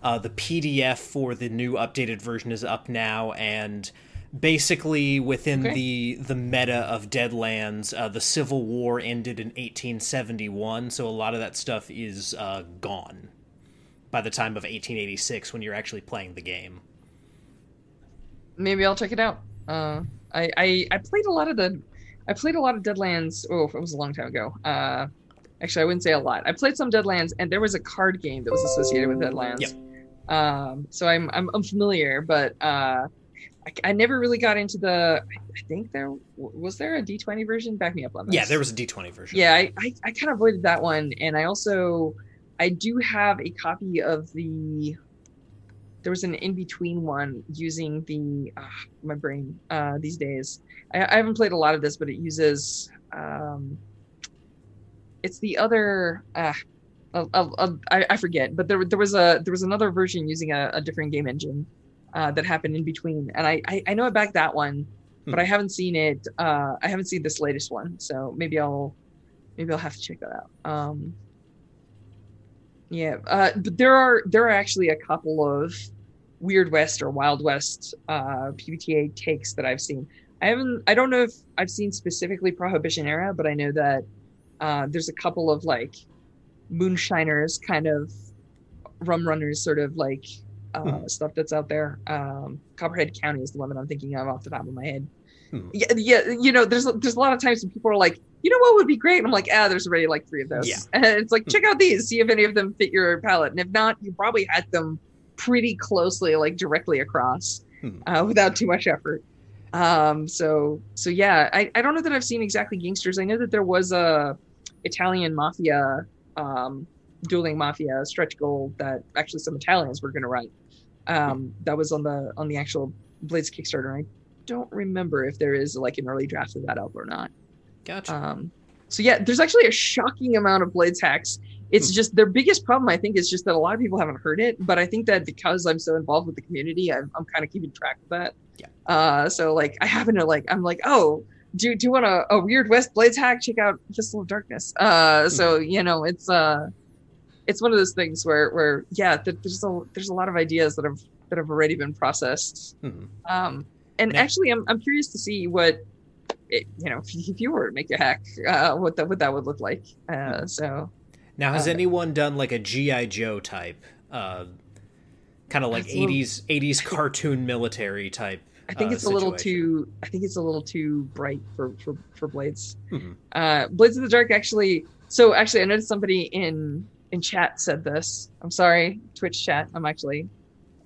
Uh, the PDF for the new updated version is up now, and basically within Okay. the the meta of Deadlands, uh, the Civil War ended in 1871, so a lot of that stuff is uh, gone by the time of 1886 when you're actually playing the game. maybe I'll check it out. Uh, I, I I played a lot of the I played a lot of Deadlands. Oh, it was a long time ago. Uh, actually, I wouldn't say a lot. I played some Deadlands, and there was a card game that was associated with Deadlands. Yep. Um, so I'm, I'm I'm familiar, but uh, I, I never really got into the. I think there was there a D20 version. Back me up on this. Yeah, there was a D20 version. Yeah, I, I, I kind of avoided that one, and I also I do have a copy of the. There was an in between one using the uh, my brain uh, these days. I, I haven't played a lot of this, but it uses. Um, it's the other. Uh, I, I forget, but there there was a there was another version using a, a different game engine uh, that happened in between, and I, I I know I backed that one, but Hmm. I haven't seen it. Uh, I haven't seen this latest one, so maybe I'll maybe I'll have to check that out. Um, yeah, uh, but there are there are actually a couple of Weird West or Wild West uh, PBTA takes that I've seen. I haven't. I don't know if I've seen specifically Prohibition era, but I know that uh, there's a couple of like moonshiners kind of rum runners sort of like uh, Hmm. stuff that's out there. Um, Copperhead County is the one that I'm thinking of off the top of my head. Hmm. Yeah, yeah, you know, there's there's a lot of times when people are like, you know what would be great? And I'm like, ah, there's already like three of those. Yeah. (laughs) And it's like, check out these, see if any of them fit your palette. And if not, you probably had them pretty closely, like directly across, Hmm. uh, without too much effort. Um, so so yeah, I, I don't know that I've seen exactly gangsters. I know that there was a Italian mafia, um, dueling mafia stretch goal that actually some Italians were going to write. Um, that was on the on the actual Blades Kickstarter. I don't remember if there is like an early draft of that up or not. Gotcha. Um, so yeah, there's actually a shocking amount of Blades hacks. It's Hmm. just their biggest problem, I think, is just that a lot of people haven't heard it. But I think that because I'm so involved with the community, I'm, I'm kind of keeping track of that. Yeah. Uh, so like I happen to like I'm like, oh, do do you want a, a weird West Blades hack? Check out Fistful of Darkness. Uh, so you know, it's uh, it's one of those things where where yeah, there's a there's a lot of ideas that have that have already been processed. Mhm. Um, and Now- actually, I'm I'm curious to see what it, you know if, if you were to make a hack, uh, what that what that would look like. Uh, so Now, has Uh, anyone done like a GI Joe type, uh, kind of like That's a little- '80s '80s cartoon military type? I think uh, it's a little too I think it's a little too bright for for for Blades. Mhm. Uh, Blades of the Dark actually. So actually, I noticed somebody in in chat said this. I'm sorry, Twitch chat. I'm actually.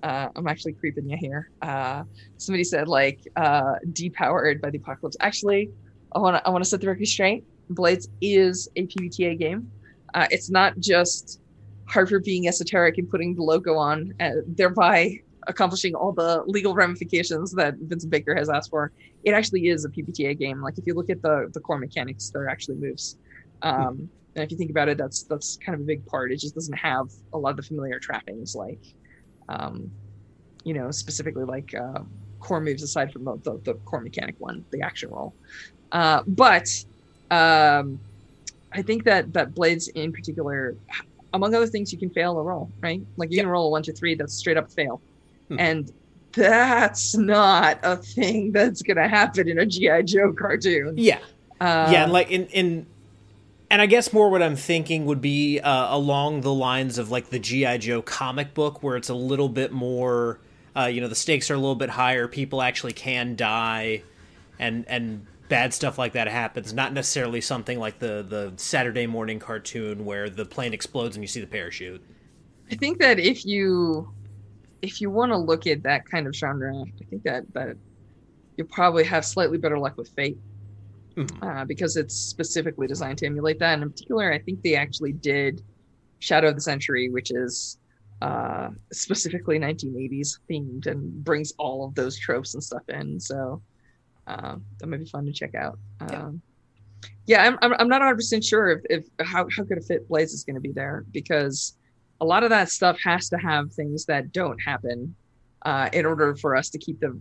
Uh, I'm actually creeping you here. Uh, somebody said like uh, depowered by the apocalypse. Actually, I want to I want to set the record straight. Blades is a PBTA game. Uh, it's not just Harper being esoteric and putting the logo on, uh, thereby accomplishing all the legal ramifications that Vincent Baker has asked for. It actually is a PBTA game. Like if you look at the the core mechanics, there are actually moves. Um, and if you think about it, that's that's kind of a big part. It just doesn't have a lot of the familiar trappings, like, um, you know, specifically like uh, core moves aside from the, the, the core mechanic one, the action roll. Uh, but um, I think that that blades in particular, among other things, you can fail a roll, right? Like you can roll a one to three that's straight up fail, Hmm. and that's not a thing that's gonna happen in a GI Joe cartoon. Yeah, Uh, yeah, and like in in, and I guess more what I'm thinking would be uh, along the lines of like the GI Joe comic book, where it's a little bit more, uh, you know, the stakes are a little bit higher. People actually can die, and and bad stuff like that happens. Not necessarily something like the the Saturday morning cartoon where the plane explodes and you see the parachute. I think that if you if you want to look at that kind of genre, I think that that you'll probably have slightly better luck with Fate Mhm. uh, because it's specifically designed to emulate that. And in particular, I think they actually did Shadow of the Century, which is uh, specifically 1980s themed and brings all of those tropes and stuff in. So um, that might be fun to check out. Yeah. Um, yeah, I'm, I'm, I'm not 100 percent sure if, if how, how good a fit Blades is going to be there because a lot of that stuff has to have things that don't happen uh, in order for us to keep the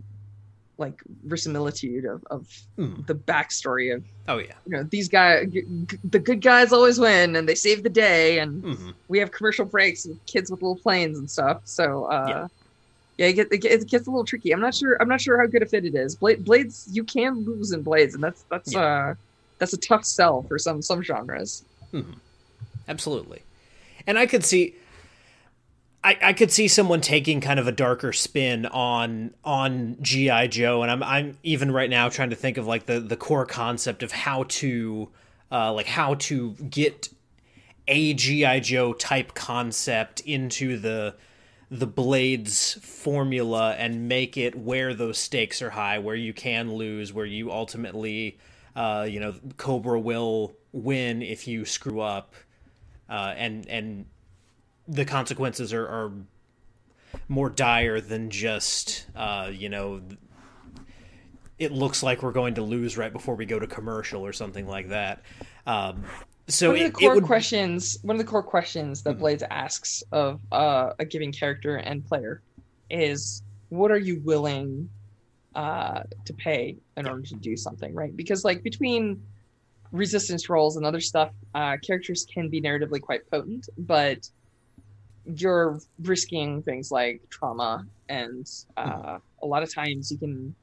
like verisimilitude of, of Mhm. the backstory of Oh yeah. you know these guys g- g- the good guys always win and they save the day and hmm we have commercial breaks with kids with little planes and stuff so uh Yeah. yeah, it, get, it, gets a little tricky i'm not sure i'm not sure how good a fit it is Bla- blades you can lose in blades and that's that's uh that's a tough sell for some some genres Absolutely. And I could see I, I could see someone taking kind of a darker spin on on GI Joe, and I'm I'm even right now trying to think of like the the core concept of how to uh, like how to get a GI Joe type concept into the the blades formula and make it where those stakes are high, where you can lose, where you ultimately, uh, you know, Cobra will win if you screw up, uh, and and the consequences are, are more dire than just uh, you know it looks like we're going to lose right before we go to commercial or something like that. Um, so one of the it core would questions one of the core questions that Mhm. blades asks of uh, a given character and player is what are you willing uh, to pay in order to do something right? Because like between resistance rolls and other stuff uh, characters can be narratively quite potent but you're risking things like trauma and uh, a lot of times you can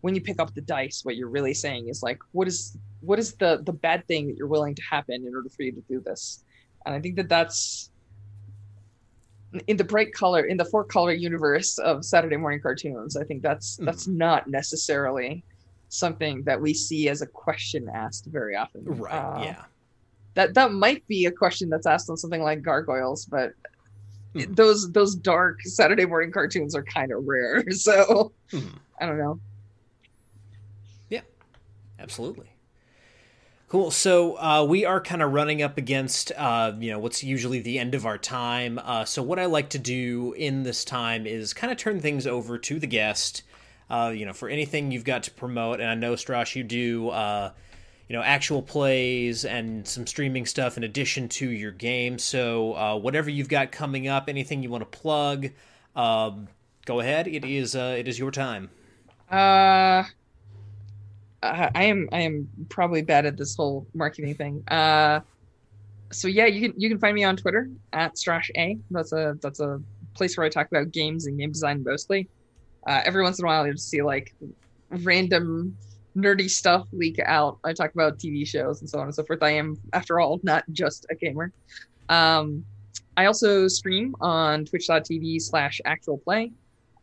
when you pick up the dice what you're really saying is like what is what is the the bad thing that you're willing to happen in order for you to do this? And i think that that's in the bright color in the four color universe of saturday morning cartoons i think that's that's not necessarily something that we see as a question asked very often. Right Uh, yeah. that that might be a question that's asked on something like gargoyles but Mhm. those those dark saturday morning cartoons are kind of rare (laughs) so Mhm. i don't know Yeah, Absolutely. Cool. So uh, we are kind of running up against, uh, you know, what's usually the end of our time. Uh, so what I like to do in this time is kind of turn things over to the guest. Uh, you know, for anything you've got to promote, and I know Stras, you do, uh, you know, actual plays and some streaming stuff in addition to your game. So uh, whatever you've got coming up, anything you want to plug, um, go ahead. It is it is your time. Uh I am I am probably bad at this whole marketing thing. Uh, so yeah, you can you can find me on Twitter at Stras A. That's a that's a place where I talk about games and game design mostly. Uh, every once in a while, you'll see like random nerdy stuff leak out. I talk about TV shows and so on and so forth. I am, after all, not just a gamer. Um, I also stream on twitch.tv slash actual play.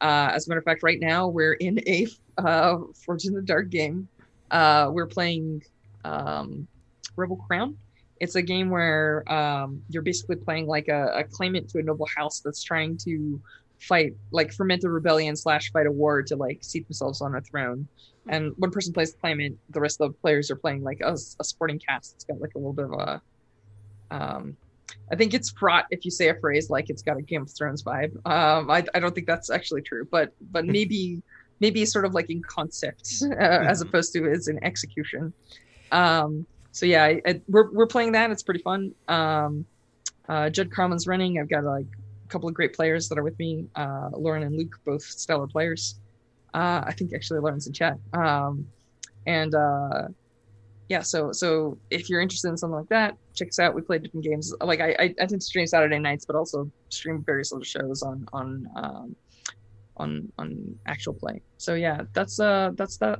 Uh, as a matter of fact, right now we're in a uh, in the Dark game uh, we're playing um, Rebel Crown. It's a game where um, you're basically playing like a, a claimant to a noble house that's trying to fight, like ferment a rebellion slash fight a war to like seat themselves on a throne. And one person plays the claimant, the rest of the players are playing like a, a sporting cast. It's got like a little bit of a um, I think it's fraught if you say a phrase like it's got a Game of Thrones vibe. Um, I, I don't think that's actually true, but but (laughs) maybe maybe sort of like in concept uh, mm-hmm. as opposed to as in execution. Um, so yeah, I, I, we're we're playing that. It's pretty fun. Um, uh, Judd Crommon's running. I've got like a couple of great players that are with me. Uh, Lauren and Luke, both stellar players. Uh, I think actually Lauren's in chat. Um, and uh, yeah, so so if you're interested in something like that, check us out. We play different games. Like I, I, I tend to stream Saturday nights, but also stream various little shows on on um, on on actual play. So yeah, that's uh that's that.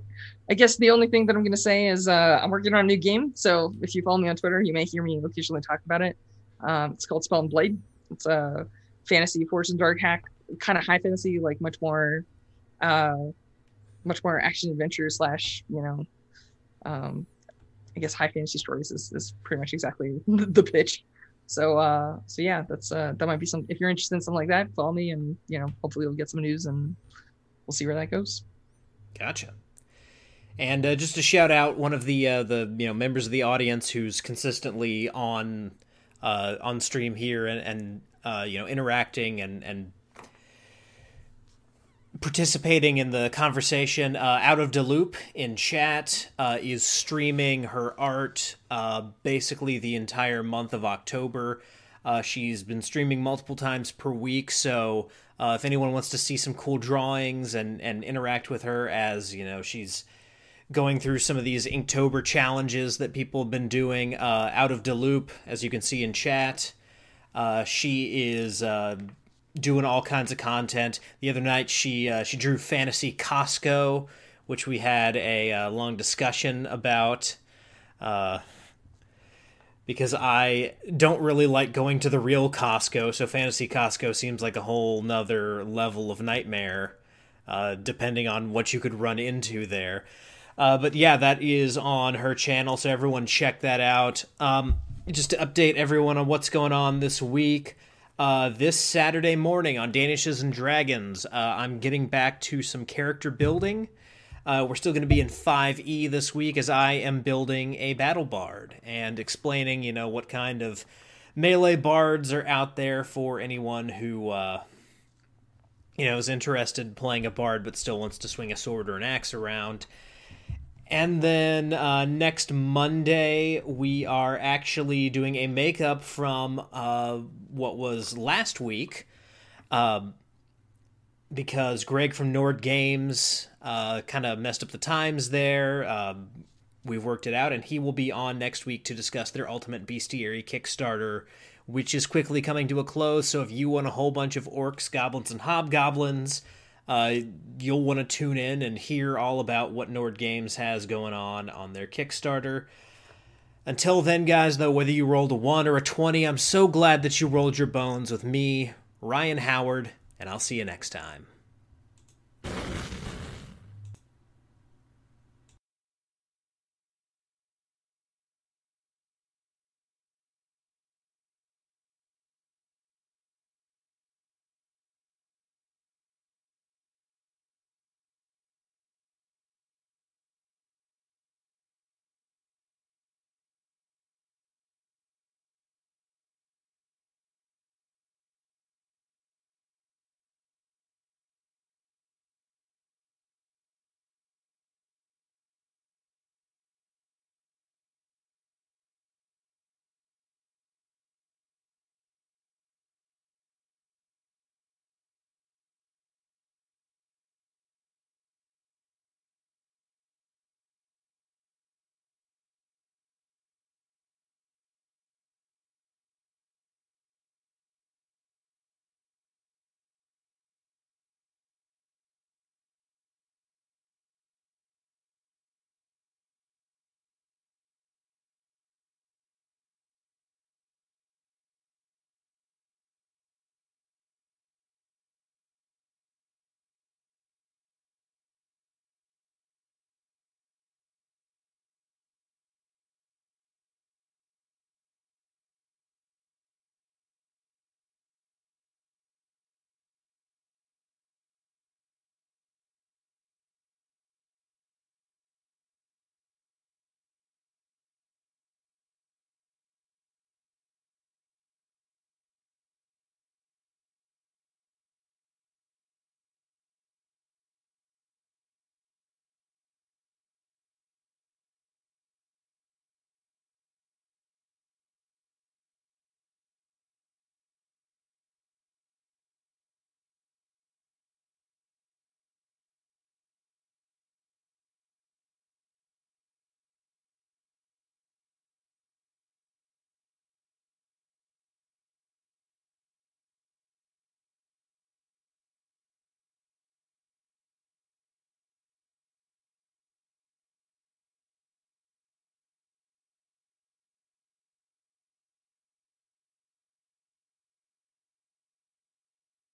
I guess the only thing that I'm gonna say is uh I'm working on a new game. So if you follow me on Twitter, you may hear me occasionally talk about it. Um, it's called Spell and Blade. It's a fantasy Forged and Dark hack, kind of high fantasy, like much more, uh, much more action adventure slash you know, um, I guess high fantasy stories is, is pretty much exactly (laughs) the pitch. So uh, so yeah, that's uh, that might be some. If you're interested in something like that, follow me, and you know, hopefully we'll get some news, and we'll see where that goes. Gotcha. And uh, just to shout out one of the uh, the you know members of the audience who's consistently on uh, on stream here and, and uh, you know interacting and and participating in the conversation. Uh, Out of Deloop in chat uh, is streaming her art uh, basically the entire month of October. Uh, she's been streaming multiple times per week, so uh, if anyone wants to see some cool drawings and, and interact with her as you know she's going through some of these Inktober challenges that people have been doing, uh, Out of Deloop, as you can see in chat, she is doing all kinds of content. The other night, she uh, she drew Fantasy Costco, which we had a uh, long discussion about. Uh, because I don't really like going to the real Costco, so Fantasy Costco seems like a whole nother level of nightmare, uh, depending on what you could run into there. Uh, but yeah, that is on her channel, so everyone check that out. Um, just to update everyone on what's going on this week. Uh, this Saturday morning on Danishes and Dragons, uh, I'm getting back to some character building. Uh, we're still going to be in 5e this week as I am building a battle bard and explaining, you know, what kind of melee bards are out there for anyone who, uh, you know, is interested in playing a bard but still wants to swing a sword or an axe around. And then uh, next Monday, we are actually doing a makeup from uh, what was last week. Um, because Greg from Nord Games uh, kind of messed up the times there. Um, we've worked it out, and he will be on next week to discuss their Ultimate Bestiary Kickstarter, which is quickly coming to a close. So if you want a whole bunch of orcs, goblins, and hobgoblins, uh, you'll want to tune in and hear all about what Nord Games has going on on their Kickstarter. Until then, guys, though, whether you rolled a 1 or a 20, I'm so glad that you rolled your bones with me, Ryan Howard, and I'll see you next time.